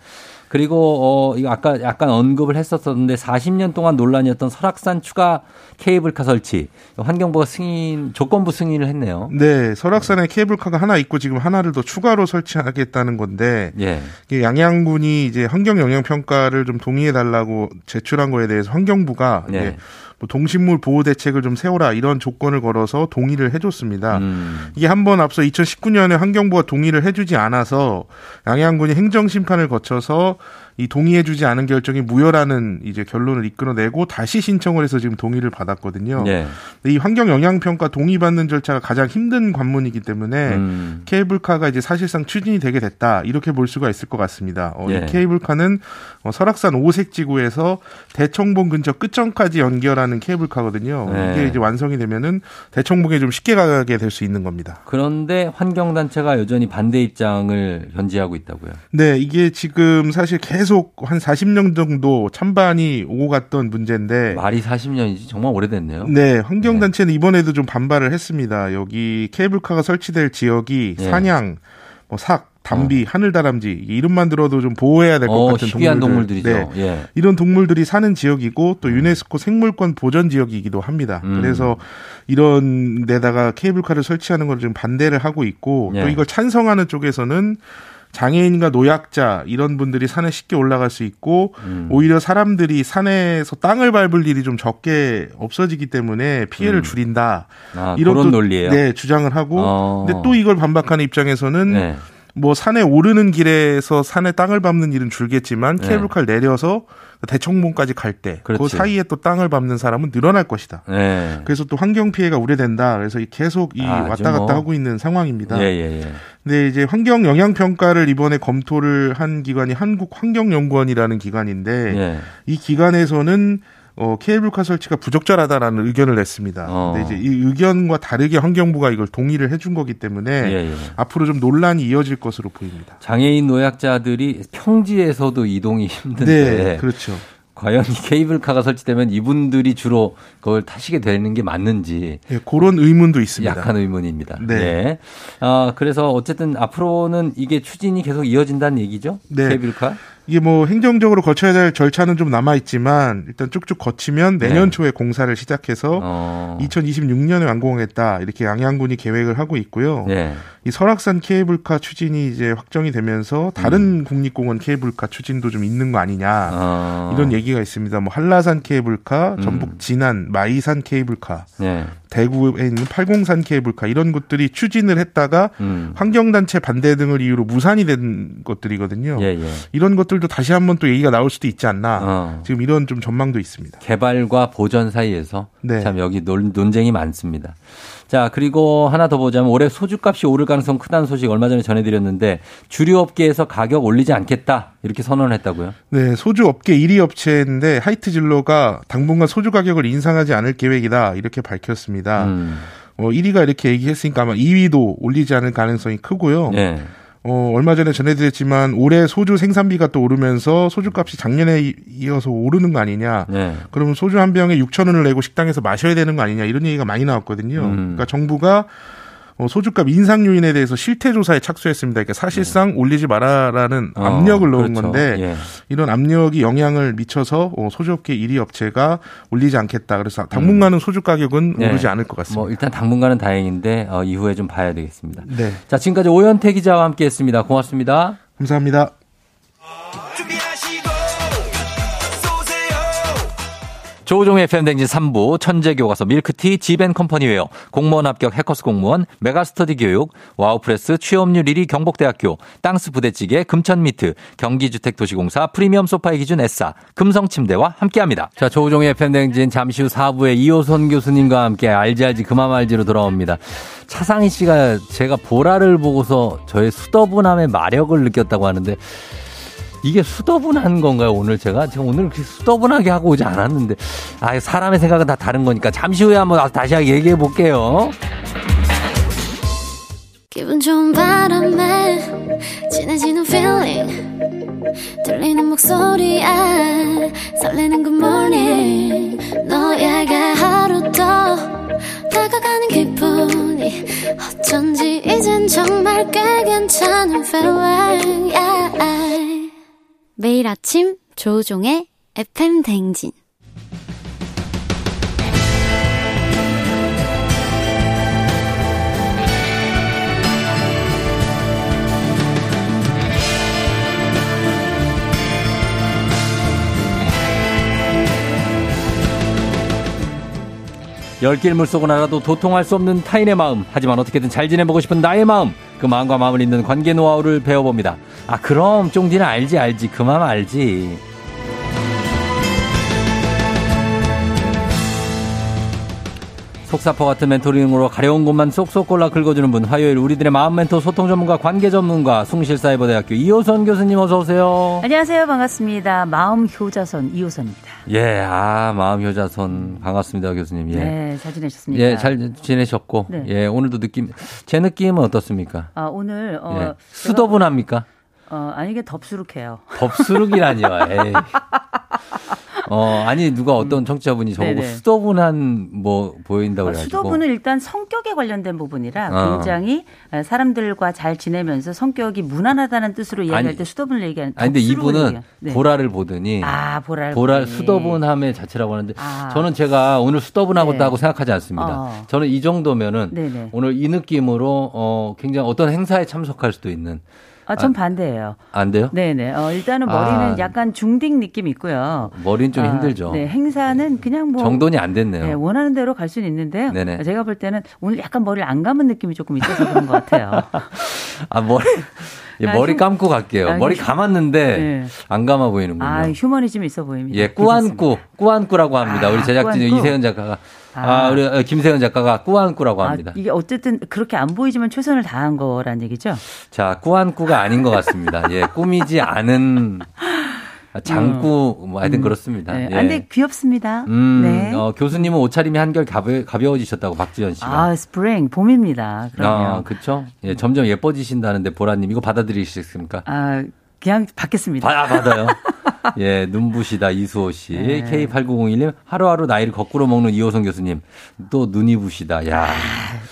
[SPEAKER 1] 그리고 어 이거 아까 약간 언급을 했었었는데 40년 동안 논란이었던 설악산 추가 케이블카 설치 환경부가 승인 조건부 승인을 했네요.
[SPEAKER 9] 네, 설악산에 케이블카가 하나 있고 지금 하나를 더 추가로 설치하겠다는 건데
[SPEAKER 1] 예.
[SPEAKER 9] 양양군이 이제 환경 영향 평가를 좀 동의해 달라고 제출한 거에 대해서 환경부가
[SPEAKER 1] 네.
[SPEAKER 9] 뭐 동식물 보호 대책을 좀 세워라 이런 조건을 걸어서 동의를 해줬습니다.
[SPEAKER 1] 음.
[SPEAKER 9] 이게 한 번 앞서 2019년에 환경부가 동의를 해주지 않아서 양양군이 행정 심판을 거쳐서 이 동의해주지 않은 결정이 무효라는 이제 결론을 이끌어내고 다시 신청을 해서 지금 동의를 받았거든요.
[SPEAKER 1] 예.
[SPEAKER 9] 근데 이 환경 영향 평가 동의받는 절차가 가장 힘든 관문이기 때문에
[SPEAKER 1] 음.
[SPEAKER 9] 케이블카가 이제 사실상 추진이 되게 됐다 이렇게 볼 수가 있을 것 같습니다. 어,
[SPEAKER 1] 예.
[SPEAKER 9] 이 케이블카는 어, 설악산 오색지구에서 대청봉 근처 끝점까지 연결하는 케이블카거든요.
[SPEAKER 1] 네.
[SPEAKER 9] 이게 이제 완성이 되면은 대청봉에 좀 쉽게 가게 될 수 있는 겁니다.
[SPEAKER 1] 그런데 환경단체가 여전히 반대 입장을 견지하고 있다고요.
[SPEAKER 9] 네, 이게 지금 사실 계속 한 40년 정도 찬반이 오고 갔던 문제인데
[SPEAKER 1] 말이 40년이지 정말 오래됐네요.
[SPEAKER 9] 네, 환경단체는 이번에도 좀 반발을 했습니다. 여기 케이블카가 설치될 지역이
[SPEAKER 1] 예.
[SPEAKER 9] 사냥, 뭐 삭, 담비, 하늘다람쥐 이 이름만 들어도 좀 보호해야 될것
[SPEAKER 1] 어,
[SPEAKER 9] 같은
[SPEAKER 1] 희귀한
[SPEAKER 9] 동물들.
[SPEAKER 1] 동물들이죠.
[SPEAKER 9] 네.
[SPEAKER 1] 예.
[SPEAKER 9] 이런 동물들이 사는 지역이고 또 유네스코 생물권 보전 지역이기도 합니다.
[SPEAKER 1] 음.
[SPEAKER 9] 그래서 이런 데다가 케이블카를 설치하는 걸 좀 반대를 하고 있고
[SPEAKER 1] 예.
[SPEAKER 9] 또 이걸 찬성하는 쪽에서는 장애인과 노약자 이런 분들이 산에 쉽게 올라갈 수 있고
[SPEAKER 1] 음.
[SPEAKER 9] 오히려 사람들이 산에서 땅을 밟을 일이 좀 적게 없어지기 때문에 피해를
[SPEAKER 1] 음.
[SPEAKER 9] 줄인다.
[SPEAKER 1] 아,
[SPEAKER 9] 이런
[SPEAKER 1] 그런
[SPEAKER 9] 또,
[SPEAKER 1] 논리예요.
[SPEAKER 9] 네, 주장을 하고
[SPEAKER 1] 어.
[SPEAKER 9] 근데 또 이걸 반박하는 입장에서는
[SPEAKER 1] 네.
[SPEAKER 9] 뭐 산에 오르는 길에서 산에 땅을 밟는 일은 줄겠지만
[SPEAKER 1] 네.
[SPEAKER 9] 케이블카를 내려서 대청봉까지 갈 때 그. 사이에 또 땅을 밟는 사람은 늘어날 것이다.
[SPEAKER 1] 네.
[SPEAKER 9] 그래서 또 환경 피해가 우려된다. 그래서 이 계속 이
[SPEAKER 1] 아,
[SPEAKER 9] 왔다 갔다
[SPEAKER 1] 뭐.
[SPEAKER 9] 하고 있는 상황입니다.
[SPEAKER 1] 예, 예, 예.
[SPEAKER 9] 근데 이제 환경 영향 평가를 이번에 검토를 한 기관이 한국 환경연구원이라는 기관인데
[SPEAKER 1] 예.
[SPEAKER 9] 이 기관에서는 어, 케이블카 설치가 부적절하다라는 의견을 냈습니다.
[SPEAKER 1] 어.
[SPEAKER 9] 근데 이제 이 의견과 다르게 환경부가 이걸 동의를 해준 거기 때문에
[SPEAKER 1] 예, 예.
[SPEAKER 9] 앞으로 좀 논란이 이어질 것으로 보입니다.
[SPEAKER 1] 장애인 노약자들이 평지에서도 이동이 힘든데
[SPEAKER 9] 네, 그렇죠.
[SPEAKER 1] 과연 이 케이블카가 설치되면 이분들이 주로 그걸 타시게 되는 게 맞는지
[SPEAKER 9] 예, 그런 의문도 있습니다.
[SPEAKER 1] 약한 의문입니다.
[SPEAKER 9] 네.
[SPEAKER 1] 네. 아, 그래서 어쨌든 앞으로는 이게 추진이 계속 이어진다는 얘기죠?
[SPEAKER 9] 네.
[SPEAKER 1] 케이블카?
[SPEAKER 9] 이게 뭐 행정적으로 거쳐야 될 절차는 좀 남아 있지만 일단 쭉쭉 거치면 내년
[SPEAKER 1] 네.
[SPEAKER 9] 초에 공사를 시작해서
[SPEAKER 1] 어.
[SPEAKER 9] 2026년에 완공하겠다 이렇게 양양군이 계획을 하고 있고요.
[SPEAKER 1] 네.
[SPEAKER 9] 이 설악산 케이블카 추진이 이제 확정이 되면서 다른 국립공원 케이블카 추진도 좀 있는 거 아니냐
[SPEAKER 1] 음. 어.
[SPEAKER 9] 이런 얘기가 있습니다. 뭐 한라산 케이블카,
[SPEAKER 1] 음.
[SPEAKER 9] 전북 진안, 마이산 케이블카,
[SPEAKER 1] 네.
[SPEAKER 9] 대구에 있는 팔공산 케이블카 이런 것들이 추진을 했다가
[SPEAKER 1] 음.
[SPEAKER 9] 환경단체 반대 등을 이유로 무산이 된 것들이거든요.
[SPEAKER 1] 예, 예.
[SPEAKER 9] 이런 것들도 다시 한번 또 얘기가 나올 수도 있지 않나.
[SPEAKER 1] 어.
[SPEAKER 9] 지금 이런 좀 전망도 있습니다.
[SPEAKER 1] 개발과 보전 사이에서
[SPEAKER 9] 네.
[SPEAKER 1] 참 여기 논, 논쟁이 많습니다. 자, 그리고 하나 더 보자면 올해 소주값이 오를 가능성 크다는 소식 얼마 전에 전해드렸는데 주류 업계에서 가격 올리지 않겠다 이렇게 선언했다고요?
[SPEAKER 9] 네, 소주 업계 1위 업체인데 하이트 진로가 당분간 소주 가격을 인상하지 않을 계획이다 이렇게 밝혔습니다.
[SPEAKER 1] 음.
[SPEAKER 9] 어, 1위가 이렇게 얘기했으니까 아마 2위도 올리지 않을 가능성이 크고요.
[SPEAKER 1] 네.
[SPEAKER 9] 어, 얼마 전에 전해드렸지만 올해 소주 생산비가 또 오르면서 소주값이 작년에 이- 이어서 오르는 거 아니냐.
[SPEAKER 1] 네.
[SPEAKER 9] 그러면 소주 한 병에 6천 원을 내고 식당에서 마셔야 되는 거 아니냐 이런 얘기가 많이 나왔거든요.
[SPEAKER 1] 음.
[SPEAKER 9] 그러니까 정부가 어, 소주값 인상 요인에 대해서 실태 조사에 착수했습니다. 그러니까 사실상 올리지 마라라는
[SPEAKER 1] 네. 어,
[SPEAKER 9] 압력을 넣은
[SPEAKER 1] 그렇죠.
[SPEAKER 9] 건데
[SPEAKER 1] 예.
[SPEAKER 9] 이런 압력이 영향을 미쳐서 어, 소주업계 1위 업체가 올리지 않겠다. 그래서 당분간은 소주 가격은
[SPEAKER 1] 네.
[SPEAKER 9] 오르지 않을 것 같습니다.
[SPEAKER 1] 뭐 일단 당분간은 다행인데 어, 이후에 좀 봐야 되겠습니다.
[SPEAKER 9] 네,
[SPEAKER 1] 자, 지금까지 오현태 기자와 함께했습니다. 고맙습니다.
[SPEAKER 9] 감사합니다.
[SPEAKER 1] 조우종의 FM대행진 3부, 천재교과서 밀크티, 지벤컴퍼니 웨어, 공무원 합격 해커스 공무원, 메가스터디 교육, 와우프레스, 취업률 1위 경북대학교, 땅스 부대찌개, 금천미트, 경기주택도시공사, 프리미엄 소파의 기준 S사, 금성침대와 함께합니다. 자, 조우종의 FM대행진 잠시 후 4부에 이호선 교수님과 함께 알지 알지 그만 알지로 돌아옵니다. 차상희 씨가 제가 보라를 보고서 저의 수더분함의 마력을 느꼈다고 하는데 이게 수더분한 건가요, 오늘 제가? 제가 오늘 그렇게 수더분하게 하고 오지 않았는데. 아, 사람의 생각은 다 다른 거니까 잠시 후에 한번 다시 얘기해 볼게요.
[SPEAKER 3] 기분 좋은 바람에 진해지는 feeling 들리는 목소리에 설레는 good morning 너에게 하루 더 다가가는 기분이 어쩐지 이젠 정말 꽤 괜찮은 feeling yeah. 매일 아침 조종의 FM 댕진
[SPEAKER 1] 열길 물속은 알아도 도통할 수 없는 타인의 마음. 하지만 어떻게든 잘 지내보고 싶은 나의 마음. 그 마음과 마음을 잇는 관계 노하우를 배워봅니다. 아, 그럼 쫑디는 알지, 알지. 그 마음 알지. 속사포 같은 멘토링으로 가려운 곳만 쏙쏙 골라 긁어주는 분. 화요일 우리들의 마음 멘토 소통 전문가 관계 전문가 숭실사이버대학교 이호선 교수님 어서 오세요.
[SPEAKER 10] 안녕하세요. 반갑습니다. 마음 효자선 이호선입니다.
[SPEAKER 1] 예, 아, 마음 효자손 반갑습니다, 교수님. 예.
[SPEAKER 10] 네, 잘 지내셨습니까?
[SPEAKER 1] 예, 잘 지내셨고.
[SPEAKER 10] 네.
[SPEAKER 1] 예, 오늘도 느낌, 제 느낌은 어떻습니까?
[SPEAKER 10] 아, 오늘 어,
[SPEAKER 1] 예. 수더분합니까?
[SPEAKER 10] 어, 아니 이게 덥수룩해요.
[SPEAKER 1] 덥수룩이라니요, 에이. 어, 아니, 누가 어떤 청취자분이 저보고
[SPEAKER 10] 네네.
[SPEAKER 1] 수더분한 뭐 보인다고
[SPEAKER 10] 어,
[SPEAKER 1] 그래 가지고.
[SPEAKER 10] 수도분은 일단 성격에 관련된 부분이라
[SPEAKER 1] 어.
[SPEAKER 10] 굉장히 어, 사람들과 잘 지내면서 성격이 무난하다는 뜻으로 이야기할
[SPEAKER 1] 아니,
[SPEAKER 10] 때 수도분을 얘기하는
[SPEAKER 1] 아니, 근데 이분은.
[SPEAKER 10] 네.
[SPEAKER 1] 보라를 보더니.
[SPEAKER 10] 아, 보라를
[SPEAKER 1] 보라
[SPEAKER 10] 보더니.
[SPEAKER 1] 수더분함의 자체라고 하는데
[SPEAKER 10] 아.
[SPEAKER 1] 저는 제가 오늘 수더분하겠다고
[SPEAKER 10] 네.
[SPEAKER 1] 생각하지 않습니다.
[SPEAKER 10] 어.
[SPEAKER 1] 저는 이 정도면은
[SPEAKER 10] 네네.
[SPEAKER 1] 오늘 이 느낌으로 어 굉장히 어떤 행사에 참석할 수도 있는
[SPEAKER 10] 아, 전 반대예요.
[SPEAKER 1] 안 돼요?
[SPEAKER 10] 네네. 어, 일단은 머리는
[SPEAKER 1] 아.
[SPEAKER 10] 약간 중딩 느낌 있고요.
[SPEAKER 1] 머리는 좀
[SPEAKER 10] 아,
[SPEAKER 1] 힘들죠.
[SPEAKER 10] 네, 행사는 그냥 뭐
[SPEAKER 1] 정돈이 안 됐네요.
[SPEAKER 10] 네, 원하는 대로 갈 수는 있는데요.
[SPEAKER 1] 네네.
[SPEAKER 10] 제가 볼 때는 오늘 약간 머리를 안 감은 느낌이 조금 있어서 그런 것 같아요.
[SPEAKER 1] 아 머리 예,
[SPEAKER 10] 아,
[SPEAKER 1] 머리
[SPEAKER 10] 휴-
[SPEAKER 1] 감고 갈게요.
[SPEAKER 10] 아,
[SPEAKER 1] 머리
[SPEAKER 10] 휴-
[SPEAKER 1] 감았는데
[SPEAKER 10] 네.
[SPEAKER 1] 안 감아 보이는군요.
[SPEAKER 10] 아, 휴머니즘 있어 보입니다.
[SPEAKER 1] 예, 꾸안꾸, 꾸안꾸라고 합니다.
[SPEAKER 10] 아,
[SPEAKER 1] 우리 제작진
[SPEAKER 10] 꾸안꾸.
[SPEAKER 1] 이세현 작가가 아,
[SPEAKER 10] 아.
[SPEAKER 1] 우리 어, 김세현 작가가 꾸안꾸라고 합니다.
[SPEAKER 10] 아, 이게 어쨌든 그렇게 안 보이지만 최선을 다한 거란 얘기죠.
[SPEAKER 1] 자, 꾸안꾸가 아닌 것 같습니다. 예, 꾸미지 않은 아, 장구 뭐 하여튼 그렇습니다.
[SPEAKER 10] 네.
[SPEAKER 1] 예.
[SPEAKER 10] 아, 근데 귀엽습니다.
[SPEAKER 1] 음,
[SPEAKER 10] 네.
[SPEAKER 1] 어, 교수님은 옷차림이 한결 가벼, 가벼워지셨다고 박지현 씨가.
[SPEAKER 10] 아, 스프링 봄입니다. 그러면.
[SPEAKER 1] 아, 그쵸? 예, 점점 예뻐지신다는데 보라님 이거 받아들이시겠습니까?
[SPEAKER 10] 아, 그냥 받겠습니다.
[SPEAKER 1] 아, 받아요. 예, 눈부시다 이수호 씨.
[SPEAKER 10] 네.
[SPEAKER 1] K8901님 하루하루 나이를 거꾸로 먹는 이호성 교수님. 또 눈이 부시다. 야.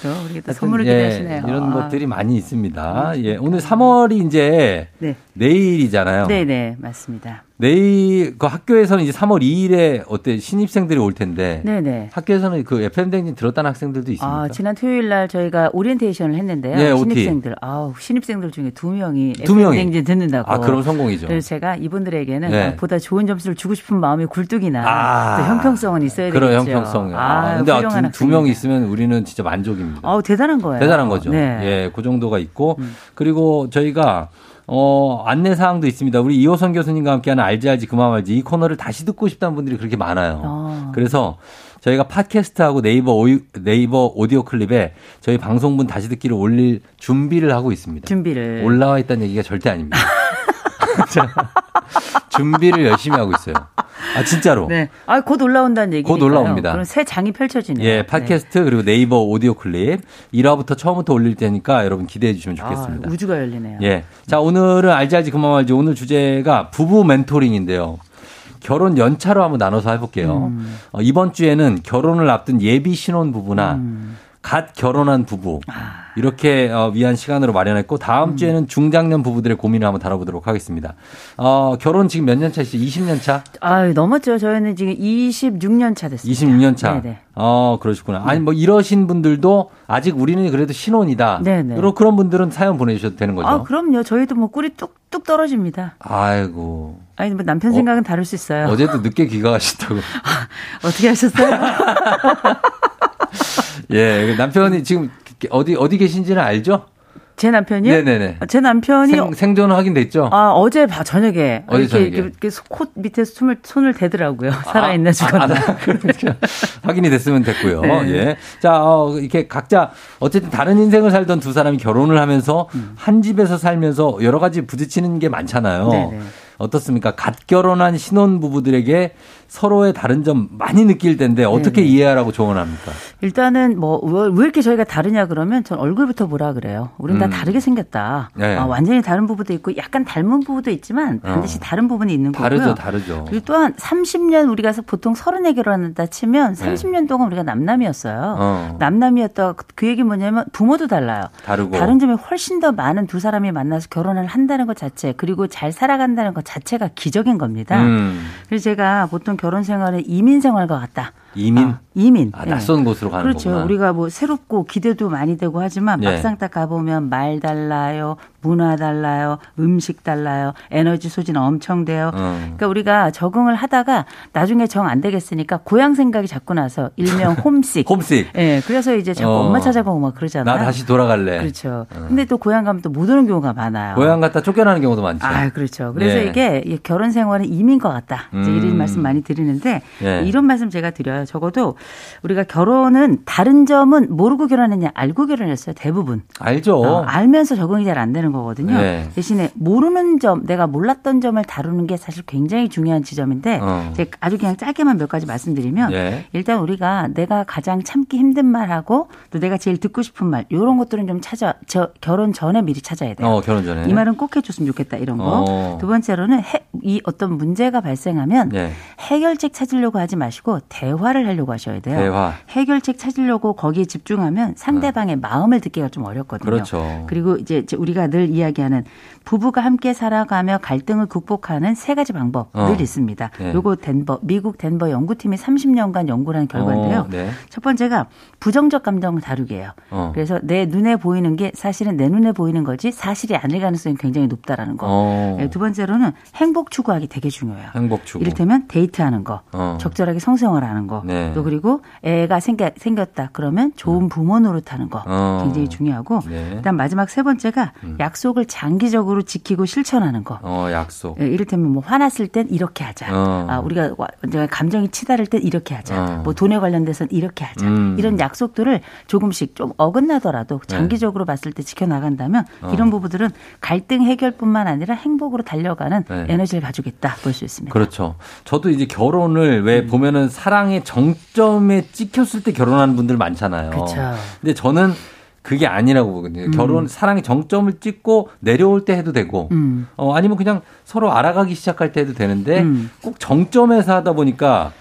[SPEAKER 10] 또 우리가 또 선물을
[SPEAKER 1] 예,
[SPEAKER 10] 기대하시네요.
[SPEAKER 1] 이런
[SPEAKER 10] 아.
[SPEAKER 1] 것들이 많이 있습니다. 예, 오늘 3월이 이제
[SPEAKER 10] 네.
[SPEAKER 1] 내일이잖아요.
[SPEAKER 10] 네 네, 맞습니다.
[SPEAKER 1] 내일 그 학교에서는 이제 3월 2일에 어때 신입생들이 올 텐데
[SPEAKER 10] 네네.
[SPEAKER 1] 학교에서는 그 FM 댕진 들었다는 학생들도 있습니다.
[SPEAKER 10] 아, 지난 토요일 날 저희가 오리엔테이션을 했는데요.
[SPEAKER 1] 네.
[SPEAKER 10] 신입생들, 아우, 신입생들 중에 두 명이
[SPEAKER 1] 두 명이?
[SPEAKER 10] 댕진 듣는다고.
[SPEAKER 1] 아, 그럼 성공이죠.
[SPEAKER 10] 그래서 제가 이분들에게는
[SPEAKER 1] 네.
[SPEAKER 10] 아, 보다 좋은 점수를 주고 싶은 마음이 굴뚝이나
[SPEAKER 1] 아.
[SPEAKER 10] 또 형평성은 있어야
[SPEAKER 1] 그런
[SPEAKER 10] 되겠죠.
[SPEAKER 1] 형평성. 아,
[SPEAKER 10] 아,
[SPEAKER 1] 근데 아,
[SPEAKER 10] 훌륭한
[SPEAKER 1] 두, 명. 있으면 우리는 진짜 만족입니다.
[SPEAKER 10] 아우, 대단한 거예요.
[SPEAKER 1] 대단한 거죠.
[SPEAKER 10] 네. 음.
[SPEAKER 1] 예, 그 정도가 있고 그리고 저희가 어, 안내 사항도 있습니다. 우리 이호선 교수님과 함께하는 알지 알지 그만 말지 이 코너를 다시 듣고 싶다는 분들이 그렇게 많아요.
[SPEAKER 10] 아.
[SPEAKER 1] 그래서 저희가 팟캐스트하고 네이버 오이, 네이버 오디오 클립에 저희 방송분 다시 듣기를 올릴 준비를 하고 있습니다.
[SPEAKER 10] 준비를.
[SPEAKER 1] 올라와 있다는 얘기가 절대 아닙니다. 자, 준비를 열심히 하고 있어요. 아 진짜로.
[SPEAKER 10] 네. 아, 곧 올라온다는 얘기니까요.
[SPEAKER 1] 곧 올라옵니다.
[SPEAKER 10] 그럼 새 장이 펼쳐지네요.
[SPEAKER 1] 예, 팟캐스트 그리고 네이버 오디오 클립 1화부터 처음부터 올릴 테니까 여러분 기대해 주시면
[SPEAKER 10] 네.
[SPEAKER 1] 좋겠습니다.
[SPEAKER 10] 아, 우주가 열리네요.
[SPEAKER 1] 예. 자, 오늘은 알지 알지 그만 말지 오늘 주제가 부부 멘토링인데요. 결혼 연차로 한번 나눠서 해볼게요.
[SPEAKER 10] 음.
[SPEAKER 1] 어, 이번 주에는 결혼을 앞둔 예비 신혼 부부나
[SPEAKER 10] 음.
[SPEAKER 1] 갓 결혼한 부부
[SPEAKER 10] 아.
[SPEAKER 1] 이렇게 어, 위한 시간으로 마련했고 다음
[SPEAKER 10] 음.
[SPEAKER 1] 주에는 중장년 부부들의 고민을 한번 다뤄보도록 하겠습니다. 어, 결혼 지금 몇 년 차시죠? 20년 차?
[SPEAKER 10] 아유, 넘었죠. 저희는 지금 26년 차 됐습니다.
[SPEAKER 1] 26년 차.
[SPEAKER 10] 네네.
[SPEAKER 1] 어, 그러시구나. 아니, 뭐, 이러신 분들도 아직 우리는 그래도 신혼이다.
[SPEAKER 10] 네네.
[SPEAKER 1] 그런, 그런 분들은 사연 보내주셔도 되는 거죠.
[SPEAKER 10] 아, 그럼요. 저희도 뭐 꿀이 뚝뚝 떨어집니다.
[SPEAKER 1] 아이고.
[SPEAKER 10] 아니, 뭐 남편 생각은 다를 수 있어요.
[SPEAKER 1] 어제도 늦게 귀가하셨다고.
[SPEAKER 10] 어떻게 하셨어요?
[SPEAKER 1] 예, 그 남편이 지금 어디, 어디 계신지는 알죠?
[SPEAKER 10] 제 남편이요?
[SPEAKER 1] 네네네.
[SPEAKER 10] 제 남편이
[SPEAKER 1] 생, 생존은 확인됐죠?
[SPEAKER 10] 아, 어제 바- 저녁에
[SPEAKER 1] 어제
[SPEAKER 10] 이렇게,
[SPEAKER 1] 저녁에.
[SPEAKER 10] 이렇게, 이렇게 코 밑에 손을, 손을 대더라고요. 살아있나 죽었나.
[SPEAKER 1] 아, 아, 그러니까 확인이 됐으면 됐고요.
[SPEAKER 10] 네.
[SPEAKER 1] 예. 자, 어, 이렇게 각자 어쨌든 다른 인생을 살던 두 사람이 결혼을 하면서 한 집에서 살면서 여러 가지 부딪히는 게 많잖아요.
[SPEAKER 10] 음. 네네.
[SPEAKER 1] 어떻습니까? 갓 결혼한 신혼 부부들에게 서로의 다른 점 많이 느낄 텐데 어떻게
[SPEAKER 10] 네네.
[SPEAKER 1] 이해하라고 조언합니까?
[SPEAKER 10] 일단은 뭐 왜 이렇게 저희가 다르냐 그러면 전 얼굴부터 보라 그래요. 우린 다
[SPEAKER 1] 음.
[SPEAKER 10] 다르게 생겼다.
[SPEAKER 1] 네.
[SPEAKER 10] 아, 완전히 다른 부부도 있고 약간 닮은 부부도 있지만 반드시
[SPEAKER 1] 어.
[SPEAKER 10] 다른 부분이 있는 거고요.
[SPEAKER 1] 다르죠, 다르죠.
[SPEAKER 10] 그리고 또한 30년 우리가 보통 서른에 결혼한다 치면
[SPEAKER 1] 네.
[SPEAKER 10] 30년 동안 우리가 남남이었어요.
[SPEAKER 1] 어.
[SPEAKER 10] 남남이었다. 그 얘기 뭐냐면 부모도 달라요.
[SPEAKER 1] 다르고.
[SPEAKER 10] 다른 점이 훨씬 더 많은 두 사람이 만나서 결혼을 한다는 것 자체 그리고 잘 살아간다는 것 자체가 기적인 겁니다.
[SPEAKER 1] 음.
[SPEAKER 10] 그래서 제가 보통 결혼 생활은 이민 생활과 같다.
[SPEAKER 1] 이민?
[SPEAKER 10] 아, 이민.
[SPEAKER 1] 아,
[SPEAKER 10] 예.
[SPEAKER 1] 낯선 곳으로 가는
[SPEAKER 10] 그렇죠.
[SPEAKER 1] 거구나.
[SPEAKER 10] 우리가 뭐 새롭고 기대도 많이 되고 하지만
[SPEAKER 1] 예.
[SPEAKER 10] 막상 딱 가보면 말 달라요, 문화 달라요, 음식 달라요, 에너지 소진 엄청 돼요.
[SPEAKER 1] 어.
[SPEAKER 10] 그러니까 우리가 적응을 하다가 나중에 정 안 되겠으니까 고향 생각이 자꾸 나서 일명 홈식.
[SPEAKER 1] 홈식.
[SPEAKER 10] 예, 그래서 이제 자꾸
[SPEAKER 1] 어.
[SPEAKER 10] 엄마 찾아가고 막 그러잖아요.
[SPEAKER 1] 나 다시 돌아갈래.
[SPEAKER 10] 그렇죠. 근데 또 고향 가면 또 못 오는 경우가 많아요.
[SPEAKER 1] 고향 갔다 쫓겨나는 경우도 많죠.
[SPEAKER 10] 아, 그렇죠. 그래서
[SPEAKER 1] 예.
[SPEAKER 10] 이게 이 결혼 생활은 이민과 같다. 이제
[SPEAKER 1] 음.
[SPEAKER 10] 이런 말씀 많이 드리는데
[SPEAKER 1] 예.
[SPEAKER 10] 이런 말씀 제가 드려요. 적어도 우리가 결혼은 다른 점은 모르고 결혼했냐 알고 결혼했어요. 대부분.
[SPEAKER 1] 알죠.
[SPEAKER 10] 어, 알면서 적응이 잘 안 되는 거거든요.
[SPEAKER 1] 네.
[SPEAKER 10] 대신에 모르는 점, 내가 몰랐던 점을 다루는 게 사실 굉장히 중요한 지점인데
[SPEAKER 1] 어.
[SPEAKER 10] 아주 그냥 짧게만 몇 가지 말씀드리면
[SPEAKER 1] 예.
[SPEAKER 10] 일단 우리가 내가 가장 참기 힘든 말하고 또 내가 제일 듣고 싶은 말 이런 것들은 좀 찾아 저 결혼 전에 미리 찾아야 돼요.
[SPEAKER 1] 어, 결혼 전에.
[SPEAKER 10] 이 말은 꼭 해줬으면 좋겠다 이런 거.
[SPEAKER 1] 어.
[SPEAKER 10] 두 번째로는 해- 이 어떤 문제가 발생하면
[SPEAKER 1] 예.
[SPEAKER 10] 해결책 찾으려고 하지 마시고 대화를 하려고 하셔야 돼요.
[SPEAKER 1] 대화.
[SPEAKER 10] 해결책 찾으려고 거기에 집중하면 상대방의 마음을 듣기가 좀 어렵거든요.
[SPEAKER 1] 그렇죠.
[SPEAKER 10] 그리고 이제 우리가 늘 이야기하는 부부가 함께 살아가며 갈등을 극복하는 세 가지 방법
[SPEAKER 1] 어.
[SPEAKER 10] 늘 있습니다.
[SPEAKER 1] 네.
[SPEAKER 10] 요거 덴버 미국 덴버 연구팀이 30년간 연구를 한 결과인데요.
[SPEAKER 1] 어, 네.
[SPEAKER 10] 첫 번째가 부정적 감정을 다루게요.
[SPEAKER 1] 어.
[SPEAKER 10] 그래서 내 눈에 보이는 게 사실은 내 눈에 보이는 거지 사실이 아닐 가능성이 굉장히 높다라는 거.
[SPEAKER 1] 어.
[SPEAKER 10] 네, 두 번째로는 행복 추구하기 되게 중요해요.
[SPEAKER 1] 행복 추구.
[SPEAKER 10] 이를테면 데이트 하는 거,
[SPEAKER 1] 어.
[SPEAKER 10] 적절하게 성생활 하는 거, 거.
[SPEAKER 1] 네.
[SPEAKER 10] 또 그리고 애가 생겨, 생겼다. 그러면 좋은 부모 노릇하는 거.
[SPEAKER 1] 어.
[SPEAKER 10] 굉장히 중요하고.
[SPEAKER 1] 네.
[SPEAKER 10] 그다음 마지막 세 번째가 약속을 장기적으로 지키고 실천하는 거.
[SPEAKER 1] 어, 약속.
[SPEAKER 10] 예, 이를테면 뭐 화났을 땐 이렇게 하자.
[SPEAKER 1] 어.
[SPEAKER 10] 아, 우리가 감정이 치달을 땐 이렇게 하자.
[SPEAKER 1] 어.
[SPEAKER 10] 뭐 돈에 관련돼서는 이렇게 하자.
[SPEAKER 1] 음.
[SPEAKER 10] 이런 약속들을 조금씩 좀 어긋나더라도 장기적으로 봤을 때 지켜나간다면
[SPEAKER 1] 네. 어.
[SPEAKER 10] 이런 부부들은 갈등 해결뿐만 아니라 행복으로 달려가는
[SPEAKER 1] 네.
[SPEAKER 10] 에너지를 가지고 있다 볼 수 있습니다.
[SPEAKER 1] 그렇죠. 저도 이제 결혼을 왜 보면은 사랑의 정점에 찍혔을 때 결혼하는 분들 많잖아요.
[SPEAKER 10] 그렇죠.
[SPEAKER 1] 근데 저는 그게 아니라고 보거든요. 결혼 사랑의 정점을 찍고 내려올 때 해도 되고
[SPEAKER 10] 음.
[SPEAKER 1] 어 아니면 그냥 서로 알아가기 시작할 때 해도 되는데
[SPEAKER 10] 음.
[SPEAKER 1] 꼭 정점에서 하다 보니까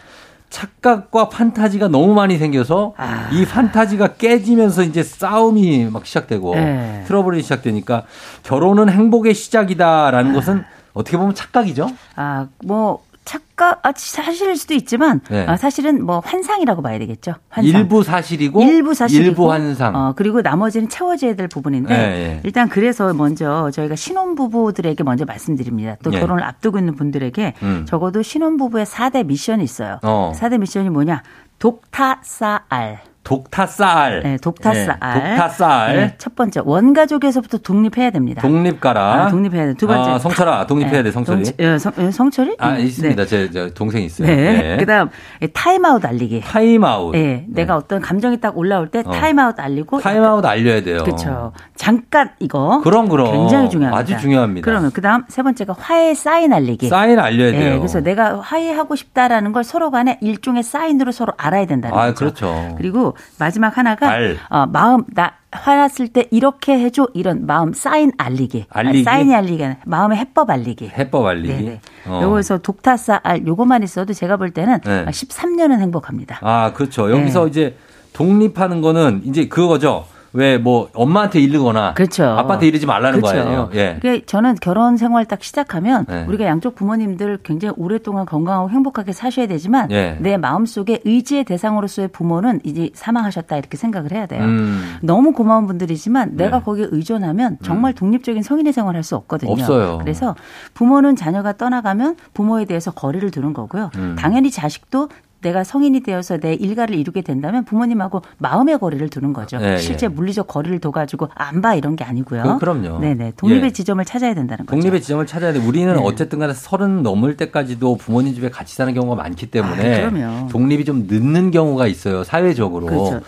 [SPEAKER 1] 착각과 판타지가 너무 많이 생겨서
[SPEAKER 10] 아.
[SPEAKER 1] 이 판타지가 깨지면서 이제 싸움이 막 시작되고
[SPEAKER 10] 네.
[SPEAKER 1] 트러블이 시작되니까 결혼은 행복의 시작이다라는 것은 어떻게 보면 착각이죠.
[SPEAKER 10] 아, 뭐 착각 아, 사실일 수도 있지만
[SPEAKER 1] 네.
[SPEAKER 10] 아, 사실은 뭐 환상이라고 봐야 되겠죠. 환상.
[SPEAKER 1] 일부 사실이고
[SPEAKER 10] 일부 사실이고
[SPEAKER 1] 일부 환상.
[SPEAKER 10] 어, 그리고 나머지는 채워져야 될 부분인데
[SPEAKER 1] 예, 예.
[SPEAKER 10] 일단 그래서 먼저 저희가 신혼 부부들에게 먼저 말씀드립니다. 또
[SPEAKER 1] 예.
[SPEAKER 10] 결혼을 앞두고 있는 분들에게
[SPEAKER 1] 음.
[SPEAKER 10] 적어도 신혼 부부의 4대 미션이 있어요.
[SPEAKER 1] 어.
[SPEAKER 10] 4대 미션이 뭐냐? 독타싸알.
[SPEAKER 1] 독타쌀.
[SPEAKER 10] 네, 독타쌀.
[SPEAKER 1] 네, 독타쌀.
[SPEAKER 10] 네, 첫 번째 원가족에서부터 독립해야 됩니다.
[SPEAKER 1] 독립가라.
[SPEAKER 10] 아, 독립해야 돼. 두 번째
[SPEAKER 1] 아, 성철아, 독립해야 돼, 성철이.
[SPEAKER 10] 동- 예, 성, 예, 성철이?
[SPEAKER 1] 아,
[SPEAKER 10] 음,
[SPEAKER 1] 있습니다. 제, 제 동생이 있어요.
[SPEAKER 10] 네. 그다음 예, 타임아웃 알리기.
[SPEAKER 1] 타임아웃.
[SPEAKER 10] 예, 내가 어떤 감정이 딱 올라올 때
[SPEAKER 1] 어.
[SPEAKER 10] 타임아웃 알리고
[SPEAKER 1] 타임아웃 알려야 돼요.
[SPEAKER 10] 그렇죠. 잠깐 이거
[SPEAKER 1] 그럼, 그럼.
[SPEAKER 10] 굉장히 중요합니다.
[SPEAKER 1] 아주 중요합니다.
[SPEAKER 10] 그러면 그다음 세 번째가 화해 사인 알리기.
[SPEAKER 1] 사인 알려야 돼요.
[SPEAKER 10] 예, 그래서 내가 화해하고 싶다라는 걸 서로 간에 일종의 사인으로 서로 알아야 된다는
[SPEAKER 1] 아,
[SPEAKER 10] 거죠.
[SPEAKER 1] 그렇죠.
[SPEAKER 10] 그리고 마지막 하나가
[SPEAKER 1] 알.
[SPEAKER 10] 어, 마음 나 화났을 때 이렇게 해줘 이런 마음 사인 알리기.
[SPEAKER 1] 알리기?
[SPEAKER 10] 아, 사인이 알리기 마음의 해법 알리기.
[SPEAKER 1] 해법 알리기.
[SPEAKER 10] 네네.
[SPEAKER 1] 어.
[SPEAKER 10] 요거에서 독타사 알 요것만 있어도 제가 볼 때는
[SPEAKER 1] 네.
[SPEAKER 10] 13년은 행복합니다.
[SPEAKER 1] 아, 그렇죠. 여기서
[SPEAKER 10] 네.
[SPEAKER 1] 이제 독립하는 거는 이제 그거죠. 왜 뭐 엄마한테 이르거나
[SPEAKER 10] 그렇죠.
[SPEAKER 1] 아빠한테 이르지 말라는
[SPEAKER 10] 그렇죠.
[SPEAKER 1] 거예요. 예.
[SPEAKER 10] 그게 저는 결혼 생활 딱 시작하면
[SPEAKER 1] 네.
[SPEAKER 10] 우리가 양쪽 부모님들 굉장히 오랫동안 건강하고 행복하게 사셔야 되지만
[SPEAKER 1] 예.
[SPEAKER 10] 내 마음속에 의지의 대상으로서의 부모는 이제 사망하셨다 이렇게 생각을 해야 돼요.
[SPEAKER 1] 음.
[SPEAKER 10] 너무 고마운 분들이지만
[SPEAKER 1] 네.
[SPEAKER 10] 내가 거기에 의존하면 정말 독립적인 성인의 생활을 할수 없거든요.
[SPEAKER 1] 없어요.
[SPEAKER 10] 그래서 부모는 자녀가 떠나가면 부모에 대해서 거리를 두는 거고요.
[SPEAKER 1] 음.
[SPEAKER 10] 당연히 자식도 내가 성인이 되어서 내 일가를 이루게 된다면 부모님하고 마음의 거리를 두는 거죠.
[SPEAKER 1] 예,
[SPEAKER 10] 실제
[SPEAKER 1] 예.
[SPEAKER 10] 물리적 거리를 둬가지고 안 봐 이런 게 아니고요.
[SPEAKER 1] 그- 그럼요.
[SPEAKER 10] 네네. 독립의
[SPEAKER 1] 예.
[SPEAKER 10] 지점을 찾아야 된다는 거죠.
[SPEAKER 1] 독립의 지점을 찾아야 돼. 우리는
[SPEAKER 10] 네.
[SPEAKER 1] 어쨌든 간에 서른 넘을 때까지도 부모님 집에 같이 사는 경우가 많기 때문에
[SPEAKER 10] 아, 그럼요.
[SPEAKER 1] 독립이 좀 늦는 경우가 있어요. 사회적으로.
[SPEAKER 10] 그렇죠.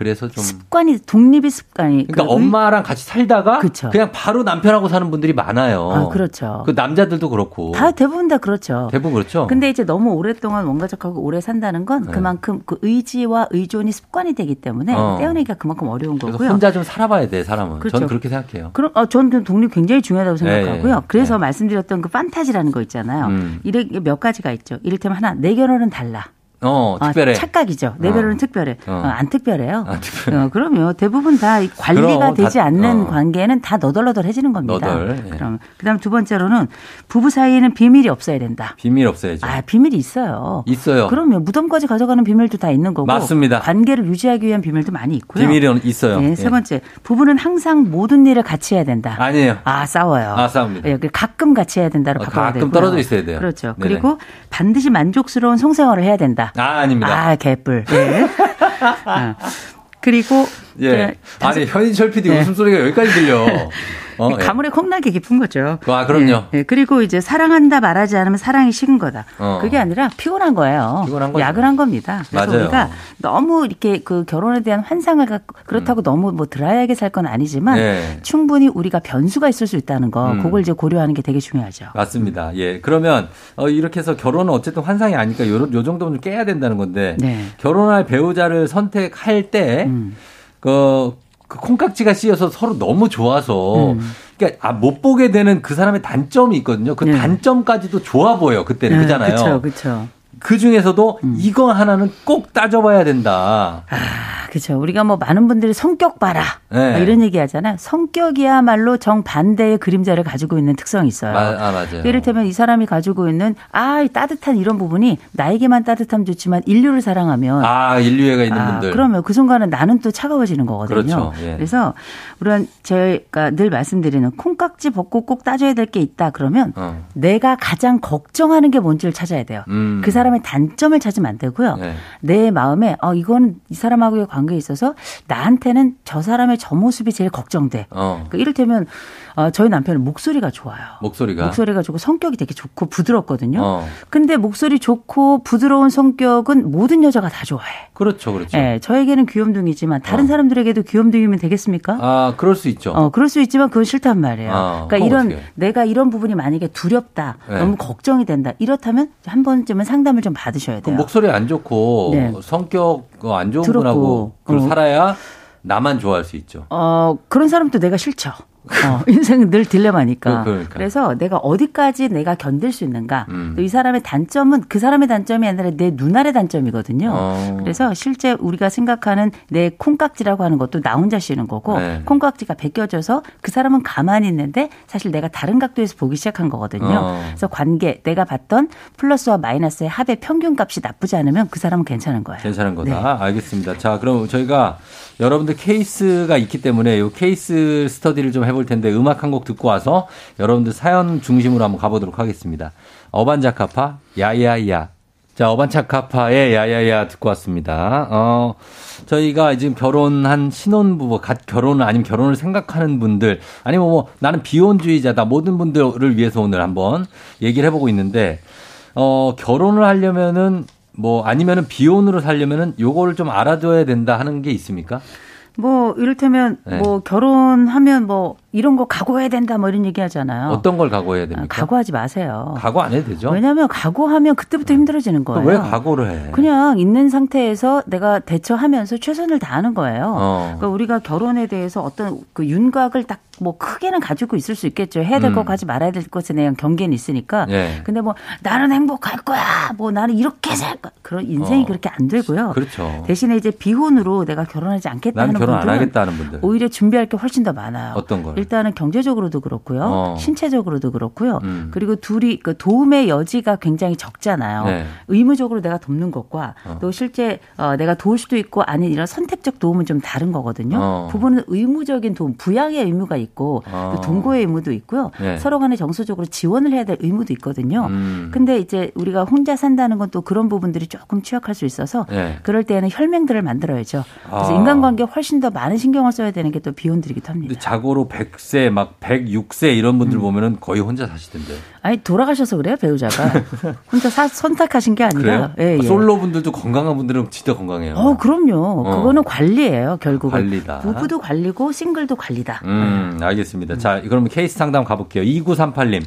[SPEAKER 1] 그래서 좀
[SPEAKER 10] 습관이 독립이 습관이
[SPEAKER 1] 그러니까
[SPEAKER 10] 그 의-
[SPEAKER 1] 엄마랑 같이 살다가
[SPEAKER 10] 그쵸.
[SPEAKER 1] 그냥 바로 남편하고 사는 분들이 많아요.
[SPEAKER 10] 아, 그렇죠.
[SPEAKER 1] 그 남자들도 그렇고.
[SPEAKER 10] 다 대부분 다 그렇죠.
[SPEAKER 1] 대부분 그렇죠.
[SPEAKER 10] 근데 이제 너무 오랫동안 원가족하고 오래 산다는 건
[SPEAKER 1] 네.
[SPEAKER 10] 그만큼 그 의지와 의존이 습관이 되기 때문에
[SPEAKER 1] 어.
[SPEAKER 10] 떼어내기가 그만큼 어려운 거고요.
[SPEAKER 1] 혼자 좀 살아봐야 돼 사람은.
[SPEAKER 10] 그렇죠.
[SPEAKER 1] 저는 그렇게 생각해요.
[SPEAKER 10] 그럼 어, 저는 좀 독립 굉장히 중요하다고 생각하고요.
[SPEAKER 1] 예, 예.
[SPEAKER 10] 그래서 말씀드렸던 그 판타지라는 거 있잖아요.
[SPEAKER 1] 음.
[SPEAKER 10] 이게 몇 가지가 있죠. 이를테면 하나 내 결혼은 달라.
[SPEAKER 1] 어
[SPEAKER 10] 아,
[SPEAKER 1] 특별해.
[SPEAKER 10] 착각이죠. 내
[SPEAKER 1] 어.
[SPEAKER 10] 결혼은 특별해.
[SPEAKER 1] 어.
[SPEAKER 10] 어, 안 특별해요.
[SPEAKER 1] 아, 특별해.
[SPEAKER 10] 어, 그럼요. 대부분 다이 관리가
[SPEAKER 1] 그럼,
[SPEAKER 10] 되지
[SPEAKER 1] 다-
[SPEAKER 10] 않는
[SPEAKER 1] 어.
[SPEAKER 10] 관계는 다 너덜너덜해지는 겁니다.
[SPEAKER 1] 너덜, 예.
[SPEAKER 10] 그럼 그다음 두 번째로는 부부 사이에는 비밀이 없어야 된다.
[SPEAKER 1] 비밀 없어야죠.
[SPEAKER 10] 아, 비밀이 있어요.
[SPEAKER 1] 있어요.
[SPEAKER 10] 그럼요. 무덤까지 가져가는 비밀도 다 있는 거고.
[SPEAKER 1] 맞습니다.
[SPEAKER 10] 관계를 유지하기 위한 비밀도 많이 있고요.
[SPEAKER 1] 비밀이 있어요.
[SPEAKER 10] 네,
[SPEAKER 1] 예.
[SPEAKER 10] 세 번째. 부부는 항상 모든 일을 같이 해야 된다.
[SPEAKER 1] 아니에요.
[SPEAKER 10] 아, 싸워요.
[SPEAKER 1] 아, 싸웁니다.
[SPEAKER 10] 예, 그 가끔 같이 해야 된다로
[SPEAKER 1] 어,
[SPEAKER 10] 바꿔야 되고요.
[SPEAKER 1] 가끔 떨어져 있어야 돼요.
[SPEAKER 10] 그렇죠.
[SPEAKER 1] 네네.
[SPEAKER 10] 그리고 반드시 만족스러운 성생활을 해야 된 다.
[SPEAKER 1] 아 아닙니다.
[SPEAKER 10] 아, 개뿔. 예. 어. 그리고
[SPEAKER 1] 예.
[SPEAKER 10] 네,
[SPEAKER 1] 아니 현인철 PD
[SPEAKER 10] 네.
[SPEAKER 1] 웃음소리가 여기까지 들려. 어, 예.
[SPEAKER 10] 가물에 콩나게 깊은 거죠.
[SPEAKER 1] 아, 그럼요.
[SPEAKER 10] 예, 예. 그리고 이제 사랑한다 말하지 않으면 사랑이 식은 거다.
[SPEAKER 1] 어.
[SPEAKER 10] 그게 아니라 피곤한 거예요.
[SPEAKER 1] 피곤한 거죠.
[SPEAKER 10] 야근한 겁니다. 그래서
[SPEAKER 1] 맞아요.
[SPEAKER 10] 우리가 너무 이렇게 그 결혼에 대한 환상을 갖고 그렇다고 너무 뭐 드라이하게 살 건 아니지만
[SPEAKER 1] 음. 네.
[SPEAKER 10] 충분히 우리가 변수가 있을 수 있다는 거
[SPEAKER 1] 음.
[SPEAKER 10] 그걸 이제 고려하는 게 되게 중요하죠.
[SPEAKER 1] 맞습니다. 예. 그러면 어, 이렇게 해서 결혼은 어쨌든 환상이 아니까 요, 요 정도는 좀 깨야 된다는 건데
[SPEAKER 10] 네.
[SPEAKER 1] 결혼할 배우자를 선택할 때
[SPEAKER 10] 음.
[SPEAKER 1] 그, 그 콩깍지가 씌어서 서로 너무 좋아서
[SPEAKER 10] 음.
[SPEAKER 1] 그러니까 아, 못 보게 되는 그 사람의 단점이 있거든요. 그
[SPEAKER 10] 네.
[SPEAKER 1] 단점까지도 좋아 보여 그때는
[SPEAKER 10] 네,
[SPEAKER 1] 그잖아요.
[SPEAKER 10] 그렇죠, 그렇죠.
[SPEAKER 1] 그 중에서도 이거 하나는 꼭 따져봐야 된다.
[SPEAKER 10] 그렇죠. 우리가 뭐 많은 분들이 성격 봐라
[SPEAKER 1] 네.
[SPEAKER 10] 뭐 이런 얘기 하잖아요. 성격이야말로 정반대의 그림자를 가지고 있는 특성이 있어요.
[SPEAKER 1] 마- 아, 맞아요.
[SPEAKER 10] 이를테면 이 사람이 가지고 있는 아, 이 따뜻한 이런 부분이 나에게만 따뜻하면 좋지만 인류를 사랑하면
[SPEAKER 1] 아, 인류애가 있는
[SPEAKER 10] 아,
[SPEAKER 1] 분들.
[SPEAKER 10] 그러면 그 순간은 나는 또 차가워지는 거거든요.
[SPEAKER 1] 그렇죠. 예.
[SPEAKER 10] 그래서 우리는 제가 늘 말씀드리는 콩깍지 벗고 꼭 따져야 될 게 있다 그러면
[SPEAKER 1] 어.
[SPEAKER 10] 내가 가장 걱정하는 게 뭔지를 찾아야 돼요.
[SPEAKER 1] 음.
[SPEAKER 10] 그 사람의 단점을 찾으면 안 되고요.
[SPEAKER 1] 네.
[SPEAKER 10] 내 마음에 어 이거는 이 사람하고의 관계에 있어서 나한테는 저 사람의 저 모습이 제일 걱정돼.
[SPEAKER 1] 어.
[SPEAKER 10] 그 이를테면 어, 저희 남편은 목소리가 좋아요.
[SPEAKER 1] 목소리가.
[SPEAKER 10] 목소리가 좋고 성격이 되게 좋고 부드럽거든요.
[SPEAKER 1] 어.
[SPEAKER 10] 근데 목소리 좋고 부드러운 성격은 모든 여자가 다 좋아해.
[SPEAKER 1] 그렇죠, 그렇죠.
[SPEAKER 10] 예, 저에게는 귀염둥이지만 다른 사람들에게도 귀염둥이면 되겠습니까?
[SPEAKER 1] 아, 그럴 수 있죠.
[SPEAKER 10] 어, 그럴 수 있지만 그건 싫단 말이에요.
[SPEAKER 1] 아,
[SPEAKER 10] 그러니까 이런
[SPEAKER 1] 어떻게 해?
[SPEAKER 10] 내가 이런 부분이 만약에 두렵다,
[SPEAKER 1] 네.
[SPEAKER 10] 너무 걱정이 된다. 이렇다면 한 번쯤은 상담을 좀 받으셔야
[SPEAKER 1] 그
[SPEAKER 10] 돼요.
[SPEAKER 1] 목소리 안 좋고
[SPEAKER 10] 네.
[SPEAKER 1] 성격 어, 안 좋은 분하고 그
[SPEAKER 10] 어.
[SPEAKER 1] 살아야 나만 좋아할 수 있죠.
[SPEAKER 10] 어, 그런 사람도 내가 싫죠. 어, 인생은 늘 딜레마니까.
[SPEAKER 1] 그- 그러니까.
[SPEAKER 10] 래서 내가 어디까지 내가 견딜 수 있는가.
[SPEAKER 1] 음.
[SPEAKER 10] 또이 사람의 단점은 그 사람의 단점이 아니라 내 눈알의 단점이거든요.
[SPEAKER 1] 어.
[SPEAKER 10] 그래서 실제 우리가 생각하는 내 콩깍지라고 하는 것도 나 혼자 씌는 거고
[SPEAKER 1] 네.
[SPEAKER 10] 콩깍지가 벗겨져서 그 사람은 가만히 있는데 사실 내가 다른 각도에서 보기 시작한 거거든요.
[SPEAKER 1] 어.
[SPEAKER 10] 그래서 관계 내가 봤던 플러스와 마이너스의 합의 평균 값이 나쁘지 않으면 그 사람은 괜찮은 거예요.
[SPEAKER 1] 괜찮은 거다. 알겠습니다. 자, 그럼 저희가 여러분들 케이스가 있기 때문에 이 케이스 스터디를 좀 해볼 텐데 음악 한 곡 듣고 와서 여러분들 사연 중심으로 한번 가보도록 하겠습니다. 어반자카파 야야야. 자, 어반자카파의 야야야 듣고 왔습니다. 어, 저희가 지금 결혼한 신혼부부, 갓 결혼을 아니면 결혼을 생각하는 분들, 아니면 뭐 나는 비혼주의자다 모든 분들을 위해서 오늘 한번 얘기를 해보고 있는데, 어, 결혼을 하려면은 뭐 아니면은 비혼으로 살려면은 요거를 좀 알아둬야 된다 하는 게 있습니까?
[SPEAKER 10] 뭐 이를테면
[SPEAKER 1] 네.
[SPEAKER 10] 뭐 결혼하면 뭐 이런 거 각오해야 된다 뭐 이런 얘기 하잖아요.
[SPEAKER 1] 어떤 걸 각오해야 됩니까?
[SPEAKER 10] 아, 각오하지 마세요.
[SPEAKER 1] 각오 안 해도 되죠?
[SPEAKER 10] 왜냐하면 각오하면 그때부터 힘들어지는
[SPEAKER 1] 또
[SPEAKER 10] 거예요.
[SPEAKER 1] 왜 각오를 해?
[SPEAKER 10] 그냥 있는 상태에서 내가 대처하면서 최선을 다하는 거예요.
[SPEAKER 1] 어.
[SPEAKER 10] 그러니까 우리가 결혼에 대해서 어떤 그 윤곽을 딱 뭐 크게는 가지고 있을 수 있겠죠. 해야 될
[SPEAKER 1] 음.
[SPEAKER 10] 것 하지 말아야 될 것에 대한 경계는 있으니까.
[SPEAKER 1] 예.
[SPEAKER 10] 근데 뭐 나는 행복할 거야. 뭐 나는 이렇게 살 거야. 그런 인생이
[SPEAKER 1] 어.
[SPEAKER 10] 그렇게 안 되고요.
[SPEAKER 1] 그렇죠.
[SPEAKER 10] 대신에 이제 비혼으로 내가 결혼하지 않겠다
[SPEAKER 1] 나는
[SPEAKER 10] 하는
[SPEAKER 1] 결혼 안
[SPEAKER 10] 분들은
[SPEAKER 1] 하겠다는 분들.
[SPEAKER 10] 오히려 준비할 게 훨씬 더 많아요.
[SPEAKER 1] 어떤 걸?
[SPEAKER 10] 일단은 경제적으로도 그렇고요.
[SPEAKER 1] 어.
[SPEAKER 10] 신체적으로도 그렇고요.
[SPEAKER 1] 음.
[SPEAKER 10] 그리고 둘이 그 도움의 여지가 굉장히 적잖아요.
[SPEAKER 1] 네.
[SPEAKER 10] 의무적으로 내가 돕는 것과
[SPEAKER 1] 어.
[SPEAKER 10] 또 실제 어, 내가 도울 수도 있고 아닌 이런 선택적 도움은 좀 다른 거거든요.
[SPEAKER 1] 어.
[SPEAKER 10] 부부는 의무적인 도움, 부양의 의무가 있고
[SPEAKER 1] 어.
[SPEAKER 10] 또 동거의 의무도 있고요.
[SPEAKER 1] 네.
[SPEAKER 10] 서로 간에 정서적으로 지원을 해야 될 의무도 있거든요.
[SPEAKER 1] 음.
[SPEAKER 10] 근데 이제 우리가 혼자 산다는 건 또 그런 부분들이 조금 취약할 수 있어서
[SPEAKER 1] 네.
[SPEAKER 10] 그럴 때에는 혈맹들을 만들어야죠. 그래서
[SPEAKER 1] 아.
[SPEAKER 10] 인간관계에 훨씬 더 많은 신경을 써야 되는 게 또 비혼들이기도 합니다.
[SPEAKER 1] 자고로 100세 막 106세 이런 분들
[SPEAKER 10] 음.
[SPEAKER 1] 보면은 거의 혼자 사시던데.
[SPEAKER 10] 아니 돌아가셔서 그래요 배우자가 혼자 사, 선택하신 게 아니라? 예, 예.
[SPEAKER 1] 솔로 분들도 건강한 분들은 진짜 건강해요.
[SPEAKER 10] 어 그럼요
[SPEAKER 1] 어.
[SPEAKER 10] 그거는 관리예요 결국은
[SPEAKER 1] 관리다.
[SPEAKER 10] 부부도 관리고 싱글도 관리다
[SPEAKER 1] 음, 알겠습니다. 자, 그럼 케이스 상담 가볼게요. 2938님.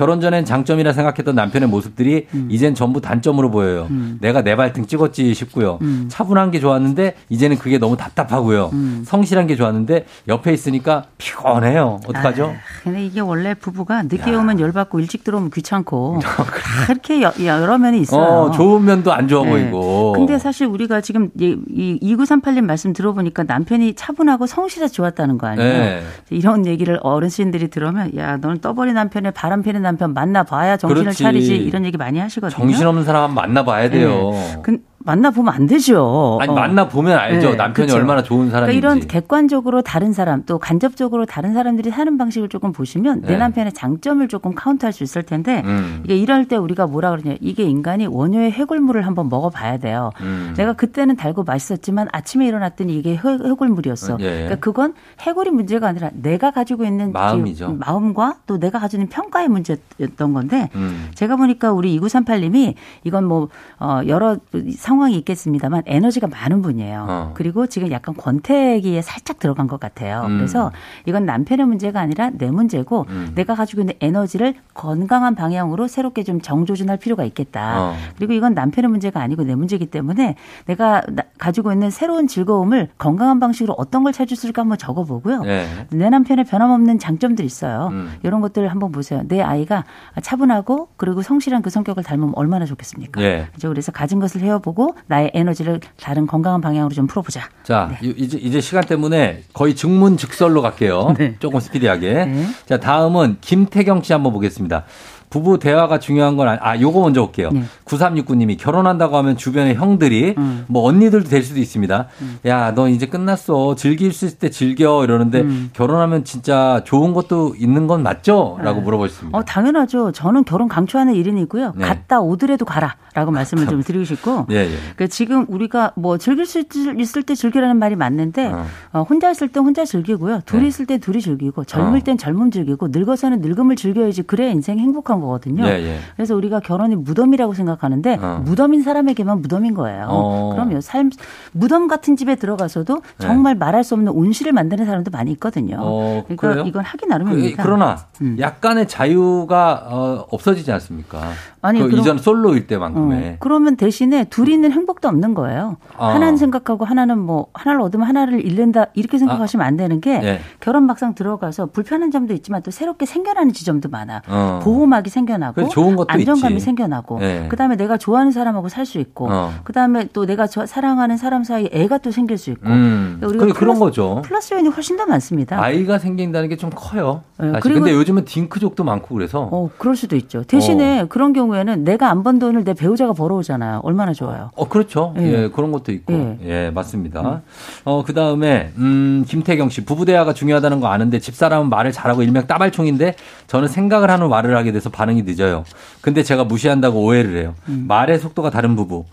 [SPEAKER 1] 결혼 전엔 장점이라 생각했던 남편의 모습들이
[SPEAKER 10] 음.
[SPEAKER 1] 이젠 전부 단점으로 보여요. 내가 내 발등 찍었지 싶고요.
[SPEAKER 10] 음.
[SPEAKER 1] 차분한 게 좋았는데 이제는 그게 너무 답답하고요. 성실한 게 좋았는데 옆에 있으니까 피곤해요. 어떡하죠?
[SPEAKER 10] 근데 이게 원래 부부가 늦게 오면 열받고 일찍 들어오면 귀찮고 다 이렇게 여, 여러 면이 있어요
[SPEAKER 1] 어, 좋은 면도 안 좋아
[SPEAKER 10] 네.
[SPEAKER 1] 보이고.
[SPEAKER 10] 근데 사실 우리가 지금 이, 이 2938님 말씀 들어보니까 남편이 차분하고 성실해서 좋았다는 거 아니에요?
[SPEAKER 1] 네.
[SPEAKER 10] 이런 얘기를 어르신들이 들으면 야, 너는 떠버린 남편에 바람 피는 남편 만나봐야 정신을
[SPEAKER 1] 그렇지.
[SPEAKER 10] 차리지 이런 얘기 많이 하시거든요.
[SPEAKER 1] 정신없는 사람 만나봐야 돼요.
[SPEAKER 10] 네. 근- 만나보면 안 되죠.
[SPEAKER 1] 아니,
[SPEAKER 10] 어.
[SPEAKER 1] 만나보면 알죠.
[SPEAKER 10] 네,
[SPEAKER 1] 남편이
[SPEAKER 10] 그쵸.
[SPEAKER 1] 얼마나 좋은 사람인지.
[SPEAKER 10] 그러니까 이런 객관적으로 다른 사람 또 간접적으로 다른 사람들이 사는 방식을 조금 보시면
[SPEAKER 1] 네.
[SPEAKER 10] 내 남편의 장점을 조금 카운트할 수 있을 텐데
[SPEAKER 1] 음.
[SPEAKER 10] 이게 이럴 때 우리가 뭐라 그러냐 이게 인간이 원효의 해골물을 한번 먹어봐야 돼요.
[SPEAKER 1] 음.
[SPEAKER 10] 내가 그때는 달고 맛있었지만 아침에 일어났더니 이게 해, 해골물이었어.
[SPEAKER 1] 예.
[SPEAKER 10] 그러니까 그건 해골이 문제가 아니라 내가 가지고 있는
[SPEAKER 1] 마음이죠.
[SPEAKER 10] 그 마음과 또 내가 가지고 있는 평가의 문제였던 건데
[SPEAKER 1] 음.
[SPEAKER 10] 제가 보니까 우리 2938님이 이건 뭐, 어, 여러 상 황이 있겠습니다만 에너지가 많은 분이에요.
[SPEAKER 1] 어.
[SPEAKER 10] 그리고 지금 약간 권태기에 살짝 들어간 것 같아요.
[SPEAKER 1] 음.
[SPEAKER 10] 그래서 이건 남편의 문제가 아니라 내 문제고
[SPEAKER 1] 음.
[SPEAKER 10] 내가 가지고 있는 에너지를 건강한 방향으로 새롭게 좀 정조준할 필요가 있겠다.
[SPEAKER 1] 어.
[SPEAKER 10] 그리고 이건 남편의 문제가 아니고 내 문제이기 때문에 내가 나- 가지고 있는 새로운 즐거움을 건강한 방식으로 어떤 걸 찾을 수 있을까 한번 적어보고요.
[SPEAKER 1] 네.
[SPEAKER 10] 내 남편의 변함없는 장점들이 있어요.
[SPEAKER 1] 음.
[SPEAKER 10] 이런 것들을 한번 보세요. 내 아이가 차분하고 그리고 성실한 그 성격을 닮으면 얼마나 좋겠습니까?
[SPEAKER 1] 예.
[SPEAKER 10] 그죠? 그래서 가진 것을 헤어보고 하고 나의 에너지를 다른 건강한 방향으로 좀 풀어보자.
[SPEAKER 1] 자, 이- 이제, 이제 시간 때문에 거의 증문즉설로 갈게요.
[SPEAKER 10] 네.
[SPEAKER 1] 조금 스피디하게. 자, 다음은 김태경 씨 한번 보겠습니다. 부부 대화가 중요한 건, 아니- 아, 요거 먼저 올게요.
[SPEAKER 10] 네.
[SPEAKER 1] 9369님이 결혼한다고 하면 주변의 형들이,
[SPEAKER 10] 음.
[SPEAKER 1] 뭐 언니들도 될 수도 있습니다. 야, 너 이제 끝났어. 즐길 수 있을 때 즐겨. 이러는데,
[SPEAKER 10] 음.
[SPEAKER 1] 결혼하면 진짜 좋은 것도 있는 건 맞죠? 라고 물어보셨습니다.
[SPEAKER 10] 어, 당연하죠. 저는 결혼 강추하는 일인이고요.
[SPEAKER 1] 네.
[SPEAKER 10] 갔다 오더라도 가라 라고 말씀을 좀 드리고 싶고.
[SPEAKER 1] 예, 예.
[SPEAKER 10] 그러니까 지금 우리가 뭐 즐길 수 있- 있을 때 즐기라는 말이 맞는데 어, 혼자 있을 때 혼자 즐기고요. 둘이
[SPEAKER 1] 네.
[SPEAKER 10] 있을 때 둘이 즐기고 젊을
[SPEAKER 1] 어.
[SPEAKER 10] 땐 젊음 즐기고 늙어서는 늙음을 즐겨야지 그래야 인생이 행복한 거거든요.
[SPEAKER 1] 예, 예.
[SPEAKER 10] 그래서 우리가 결혼이 무덤이라고 생각하는데
[SPEAKER 1] 어.
[SPEAKER 10] 무덤인 사람에게만 무덤인 거예요.
[SPEAKER 1] 어.
[SPEAKER 10] 그럼요. 삶 무덤 같은 집에 들어가서도
[SPEAKER 1] 네.
[SPEAKER 10] 정말 말할 수 없는 온실을 만드는 사람도 많이 있거든요.
[SPEAKER 1] 어,
[SPEAKER 10] 그러니까
[SPEAKER 1] 그래요?
[SPEAKER 10] 이건 하기 나름입니다.
[SPEAKER 1] 그, 러나 약간의 자유가 어, 없어지지 않습니까?
[SPEAKER 10] 아니,
[SPEAKER 1] 그 이전 솔로일 때만큼의.
[SPEAKER 10] 어, 그러면 대신에 둘이 있는 행복도 없는 거예요.
[SPEAKER 1] 아.
[SPEAKER 10] 하나는 생각하고 하나는 뭐 하나를 얻으면 하나를 잃는다 이렇게 생각하시면 안 되는 게
[SPEAKER 1] 예.
[SPEAKER 10] 결혼 막상 들어가서 불편한 점도 있지만 또 새롭게 생겨나는 지점도 많아.
[SPEAKER 1] 어.
[SPEAKER 10] 보호막이 생겨나고
[SPEAKER 1] 좋은 것도
[SPEAKER 10] 안정감이
[SPEAKER 1] 있지.
[SPEAKER 10] 생겨나고
[SPEAKER 1] 예.
[SPEAKER 10] 그다음에 내가 좋아하는 사람하고 살 수 있고
[SPEAKER 1] 어.
[SPEAKER 10] 그다음에 또 내가 저- 사랑하는 사람 사이에 애가 또 생길 수 있고
[SPEAKER 1] 음.
[SPEAKER 10] 그러니까 우리가
[SPEAKER 1] 그래, 그런 거죠.
[SPEAKER 10] 플러스 요인이 훨씬 더 많습니다.
[SPEAKER 1] 아이가 생긴다는 게 좀 커요.
[SPEAKER 10] 네. 그리고-
[SPEAKER 1] 근데 요즘은 딩크족도 많고 그래서.
[SPEAKER 10] 어, 그럴 수도 있죠. 대신에 그런 경우에는 내가 안 번 돈을 내 배우자가 벌어오잖아요. 얼마나 좋아요.
[SPEAKER 1] 어, 그렇죠. 예,
[SPEAKER 10] 예.
[SPEAKER 1] 그런 것도 있고.
[SPEAKER 10] 예.
[SPEAKER 1] 예, 맞습니다. 어, 그 다음에, 음, 김태경 씨, 부부 대화가 중요하다는 거 아는데 집사람은 말을 잘하고 일명 따발총인데 저는 생각을 하는 말을 하게 돼서 반응이 늦어요. 근데 제가 무시한다고 오해를 해요.
[SPEAKER 10] 음.
[SPEAKER 1] 말의 속도가 다른 부부.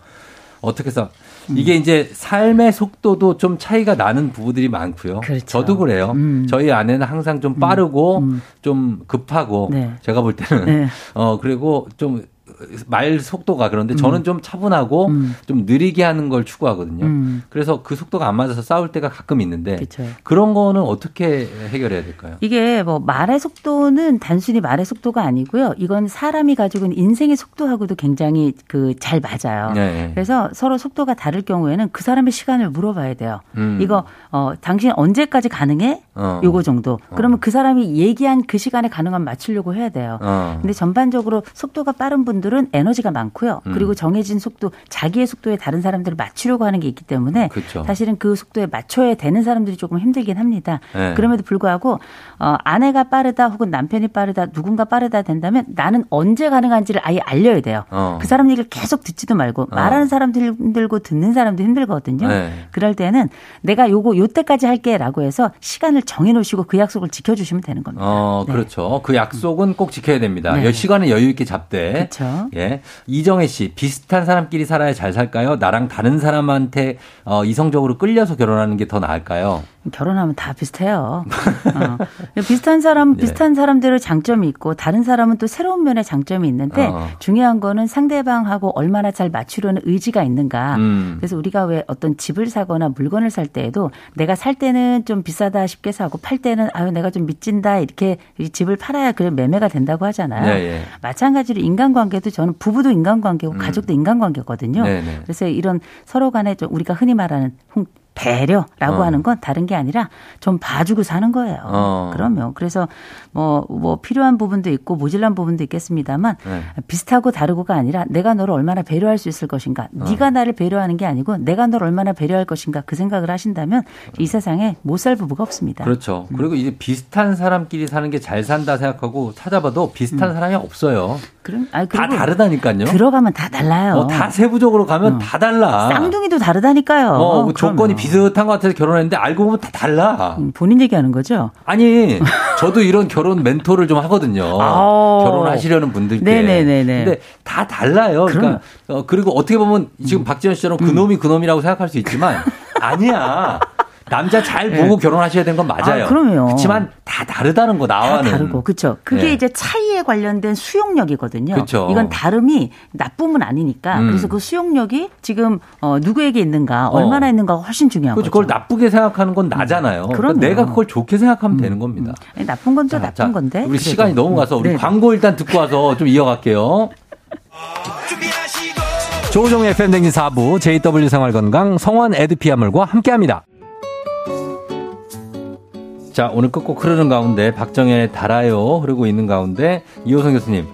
[SPEAKER 1] 어떻게 해서 이게 이제 삶의 속도도 좀 차이가 나는 부부들이 많고요.
[SPEAKER 10] 그렇죠.
[SPEAKER 1] 저도 그래요. 저희 아내는 항상 좀 빠르고 좀 급하고
[SPEAKER 10] 음. 네.
[SPEAKER 1] 제가 볼 때는
[SPEAKER 10] 네.
[SPEAKER 1] 어 그리고 좀 말 속도가 그런데 저는 좀 차분하고 좀 느리게 하는 걸 추구하거든요.
[SPEAKER 10] 음.
[SPEAKER 1] 그래서 그 속도가 안 맞아서 싸울 때가 가끔 있는데
[SPEAKER 10] 그쵸.
[SPEAKER 1] 그런 거는 어떻게 해결해야 될까요?
[SPEAKER 10] 이게 뭐 말의 속도는 단순히 말의 속도가 아니고요. 이건 사람이 가지고 있는 인생의 속도하고도 굉장히 그 잘 맞아요.
[SPEAKER 1] 네.
[SPEAKER 10] 그래서 서로 속도가 다를 경우에는 그 사람의 시간을 물어봐야 돼요.
[SPEAKER 1] 음.
[SPEAKER 10] 이거 어 당신 언제까지 가능해?
[SPEAKER 1] 어.
[SPEAKER 10] 요거 정도. 그러면 그 사람이 얘기한 그 시간에 가능한 맞추려고 해야 돼요.
[SPEAKER 1] 어.
[SPEAKER 10] 근데 전반적으로 속도가 빠른 분 들은 에너지가 많고요.
[SPEAKER 1] 음.
[SPEAKER 10] 그리고 정해진 속도, 자기의 속도에 다른 사람들을 맞추려고 하는 게 있기 때문에
[SPEAKER 1] 그쵸.
[SPEAKER 10] 사실은 그 속도에 맞춰야 되는 사람들이 조금 힘들긴 합니다.
[SPEAKER 1] 네.
[SPEAKER 10] 그럼에도 불구하고 어, 아내가 빠르다 혹은 남편이 빠르다 누군가 빠르다 된다면 나는 언제 가능한지를 아예 알려야 돼요.
[SPEAKER 1] 어.
[SPEAKER 10] 그 사람 얘기를 계속 듣지도 말고 말하는 사람도 힘들고 듣는 사람도 힘들거든요.
[SPEAKER 1] 네.
[SPEAKER 10] 그럴 때는 내가 요거 요때까지 할게라고 해서 시간을 정해 놓으시고 그 약속을 지켜 주시면 되는 겁니다.
[SPEAKER 1] 어, 그렇죠. 그 약속은 꼭 지켜야 됩니다.
[SPEAKER 10] 네.
[SPEAKER 1] 여- 시간을 여유 있게 잡되.
[SPEAKER 10] 그 렇죠.
[SPEAKER 1] 예. 이정혜 씨, 비슷한 사람끼리 살아야 잘 살까요? 나랑 다른 사람한테 어, 이성적으로 끌려서 결혼하는 게 더 나을까요?
[SPEAKER 10] 결혼하면 다 비슷해요. 어. 비슷한 사람,
[SPEAKER 1] 네.
[SPEAKER 10] 비슷한 사람들의 장점이 있고 다른 사람은 또 새로운 면의 장점이 있는데
[SPEAKER 1] 어.
[SPEAKER 10] 중요한 거는 상대방하고 얼마나 잘 맞추려는 의지가 있는가.
[SPEAKER 1] 음.
[SPEAKER 10] 그래서 우리가 왜 어떤 집을 사거나 물건을 살 때에도 내가 살 때는 좀 비싸다 싶게 사고 팔 때는 아유 내가 좀 미친다 이렇게 이 집을 팔아야 그래 매매가 된다고 하잖아요.
[SPEAKER 1] 네, 예.
[SPEAKER 10] 마찬가지로 인간관계도 저는 부부도 인간관계고 가족도 인간관계거든요.
[SPEAKER 1] 음. 네, 네.
[SPEAKER 10] 그래서 이런 서로 간에 좀 우리가 흔히 말하는 홍- 배려라고
[SPEAKER 1] 어.
[SPEAKER 10] 하는 건 다른 게 아니라 좀 봐주고 사는 거예요.
[SPEAKER 1] 어.
[SPEAKER 10] 그러면 그래서 뭐, 뭐 필요한 부분도 있고 모질란 부분도 있겠습니다만
[SPEAKER 1] 네.
[SPEAKER 10] 비슷하고 다르고가 아니라 내가 너를 얼마나 배려할 수 있을 것인가.
[SPEAKER 1] 어.
[SPEAKER 10] 네가 나를 배려하는 게 아니고 내가 너를 얼마나 배려할 것인가 그 생각을 하신다면 이 세상에 못 살 부부가 없습니다.
[SPEAKER 1] 그렇죠. 그리고 이제 비슷한 사람끼리 사는 게 잘 산다 생각하고 찾아봐도 비슷한 사람이 없어요.
[SPEAKER 10] 그럼, 아니,
[SPEAKER 1] 다
[SPEAKER 10] 음.
[SPEAKER 1] 다르다니까요.
[SPEAKER 10] 들어가면 다 달라요.
[SPEAKER 1] 어, 다 세부적으로 가면 다 달라.
[SPEAKER 10] 쌍둥이도 다르다니까요.
[SPEAKER 1] 어, 뭐
[SPEAKER 10] 그러면.
[SPEAKER 1] 조건이 비슷한 것 같아서 결혼했는데 알고 보면 다 달라.
[SPEAKER 10] 음, 본인 얘기하는 거죠?
[SPEAKER 1] 아니, 저도 이런 결혼 멘토를 좀 하거든요.
[SPEAKER 10] 아.
[SPEAKER 1] 결혼하시려는 분들께.
[SPEAKER 10] 네네네네.
[SPEAKER 1] 근데 다 달라요. 그러니까 어, 그리고 어떻게 보면 지금 박지현 씨처럼 그놈이 그놈이라고 생각할 수 있지만 아니야. 남자 잘 보고 결혼하셔야 되는 건 맞아요.
[SPEAKER 10] 아, 그럼요.
[SPEAKER 1] 그렇지만 다 다르다는
[SPEAKER 10] 거다
[SPEAKER 1] 나와는.
[SPEAKER 10] 다르고 그렇죠. 그게
[SPEAKER 1] 네.
[SPEAKER 10] 이제 차이에 관련된 수용력이거든요.
[SPEAKER 1] 그쵸.
[SPEAKER 10] 이건 다름이 나쁨은 아니니까
[SPEAKER 1] 음.
[SPEAKER 10] 그래서 그 수용력이 지금 어, 누구에게 있는가
[SPEAKER 1] 어.
[SPEAKER 10] 얼마나 있는가가 훨씬 중요한
[SPEAKER 1] 그렇죠.
[SPEAKER 10] 거죠.
[SPEAKER 1] 그걸 나쁘게 생각하는 건 나잖아요. 그러니까
[SPEAKER 10] 그럼요.
[SPEAKER 1] 내가 그걸 좋게 생각하면 되는 겁니다.
[SPEAKER 10] 아니, 나쁜 건또
[SPEAKER 1] 자,
[SPEAKER 10] 나쁜
[SPEAKER 1] 자,
[SPEAKER 10] 건데.
[SPEAKER 1] 우리
[SPEAKER 10] 그래도.
[SPEAKER 1] 시간이 넘어가서 우리
[SPEAKER 10] 네.
[SPEAKER 1] 광고 일단 듣고 와서 좀 이어갈게요. 조우종의 FM댕진 4부 JW 생활건강 성원 에드피아물과 함께합니다. 자 오늘 끝곡 흐르는 가운데 박정현의 달아요 흐르고 있는 가운데 이호선 교수님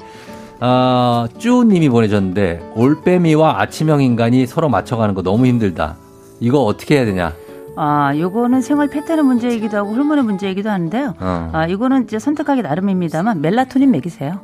[SPEAKER 1] 아, 쭈님이 보내셨는데, 올빼미와 아침형 인간이 서로 맞춰가는 거 너무 힘들다. 이거 어떻게 해야 되냐?
[SPEAKER 10] 아, 요거는 생활 패턴의 문제이기도 하고 호르몬의 문제이기도 하는데요.
[SPEAKER 1] 어.
[SPEAKER 10] 아, 이거는 이제 선택하기 나름입니다만 멜라토닌 먹이세요.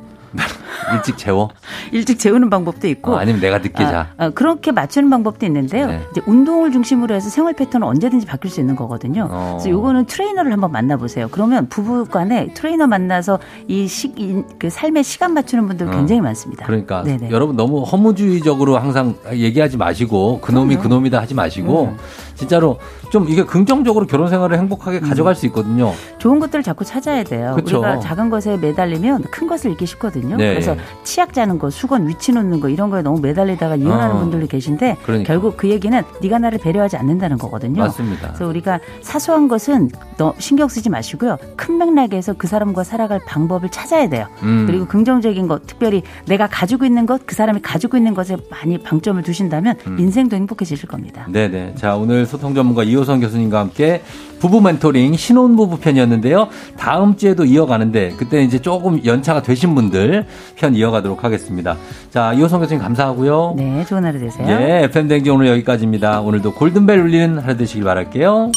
[SPEAKER 1] 일찍 재워?
[SPEAKER 10] 일찍 재우는 방법도 있고
[SPEAKER 1] 어, 아니면 내가 늦게 자.
[SPEAKER 10] 아, 아, 그렇게 맞추는 방법도 있는데요.
[SPEAKER 1] 네.
[SPEAKER 10] 이제 운동을 중심으로 해서 생활 패턴은 언제든지 바뀔 수 있는 거거든요.
[SPEAKER 1] 어.
[SPEAKER 10] 그래서 요거는 트레이너를 한번 만나보세요. 그러면 부부 간에 트레이너 만나서 이 시, 이, 그 삶의 시간 맞추는 분들
[SPEAKER 1] 어.
[SPEAKER 10] 굉장히 많습니다.
[SPEAKER 1] 그러니까
[SPEAKER 10] 네네.
[SPEAKER 1] 여러분 너무 허무주의적으로 항상 얘기하지 마시고 그놈이
[SPEAKER 10] 그럼요.
[SPEAKER 1] 그놈이다 하지 마시고
[SPEAKER 10] 음.
[SPEAKER 1] 진짜로 좀 이게 긍정적으로 결혼 생활을 행복하게 가져갈 수 있거든요.
[SPEAKER 10] 좋은 것들을 자꾸 찾아야 돼요.
[SPEAKER 1] 그쵸.
[SPEAKER 10] 우리가 작은 것에 매달리면 큰 것을 잃기 쉽거든요.
[SPEAKER 1] 네.
[SPEAKER 10] 그래서 치약 짜는 거, 수건 위치 놓는 거 이런 거에 너무 매달리다가 이혼하는
[SPEAKER 1] 어.
[SPEAKER 10] 분들도 계신데
[SPEAKER 1] 그러니까.
[SPEAKER 10] 결국 그 얘기는 네가 나를 배려하지 않는다는 거거든요.
[SPEAKER 1] 맞습니다.
[SPEAKER 10] 그래서 우리가 사소한 것은 너 신경 쓰지 마시고요. 큰 맥락에서 그 사람과 살아갈 방법을 찾아야 돼요.
[SPEAKER 1] 음.
[SPEAKER 10] 그리고 긍정적인 것, 특별히 내가 가지고 있는 것, 그 사람이 가지고 있는 것에 많이 방점을 두신다면
[SPEAKER 1] 음.
[SPEAKER 10] 인생도 행복해지실 겁니다.
[SPEAKER 1] 네네. 자, 오늘 소통 전문가 이호 선 교수님과 함께 부부 멘토링 신혼부부 편이었는데요. 다음 주에도 이어가는데 그때 이제 조금 연차가 되신 분들 편 이어가도록 하겠습니다. 자, 이호선 교수님 감사하고요.
[SPEAKER 10] 네, 좋은 하루 되세요.
[SPEAKER 1] 예, FM댕지 오늘 여기까지입니다. 오늘도 골든벨 울리는 하루 되시길 바랄게요.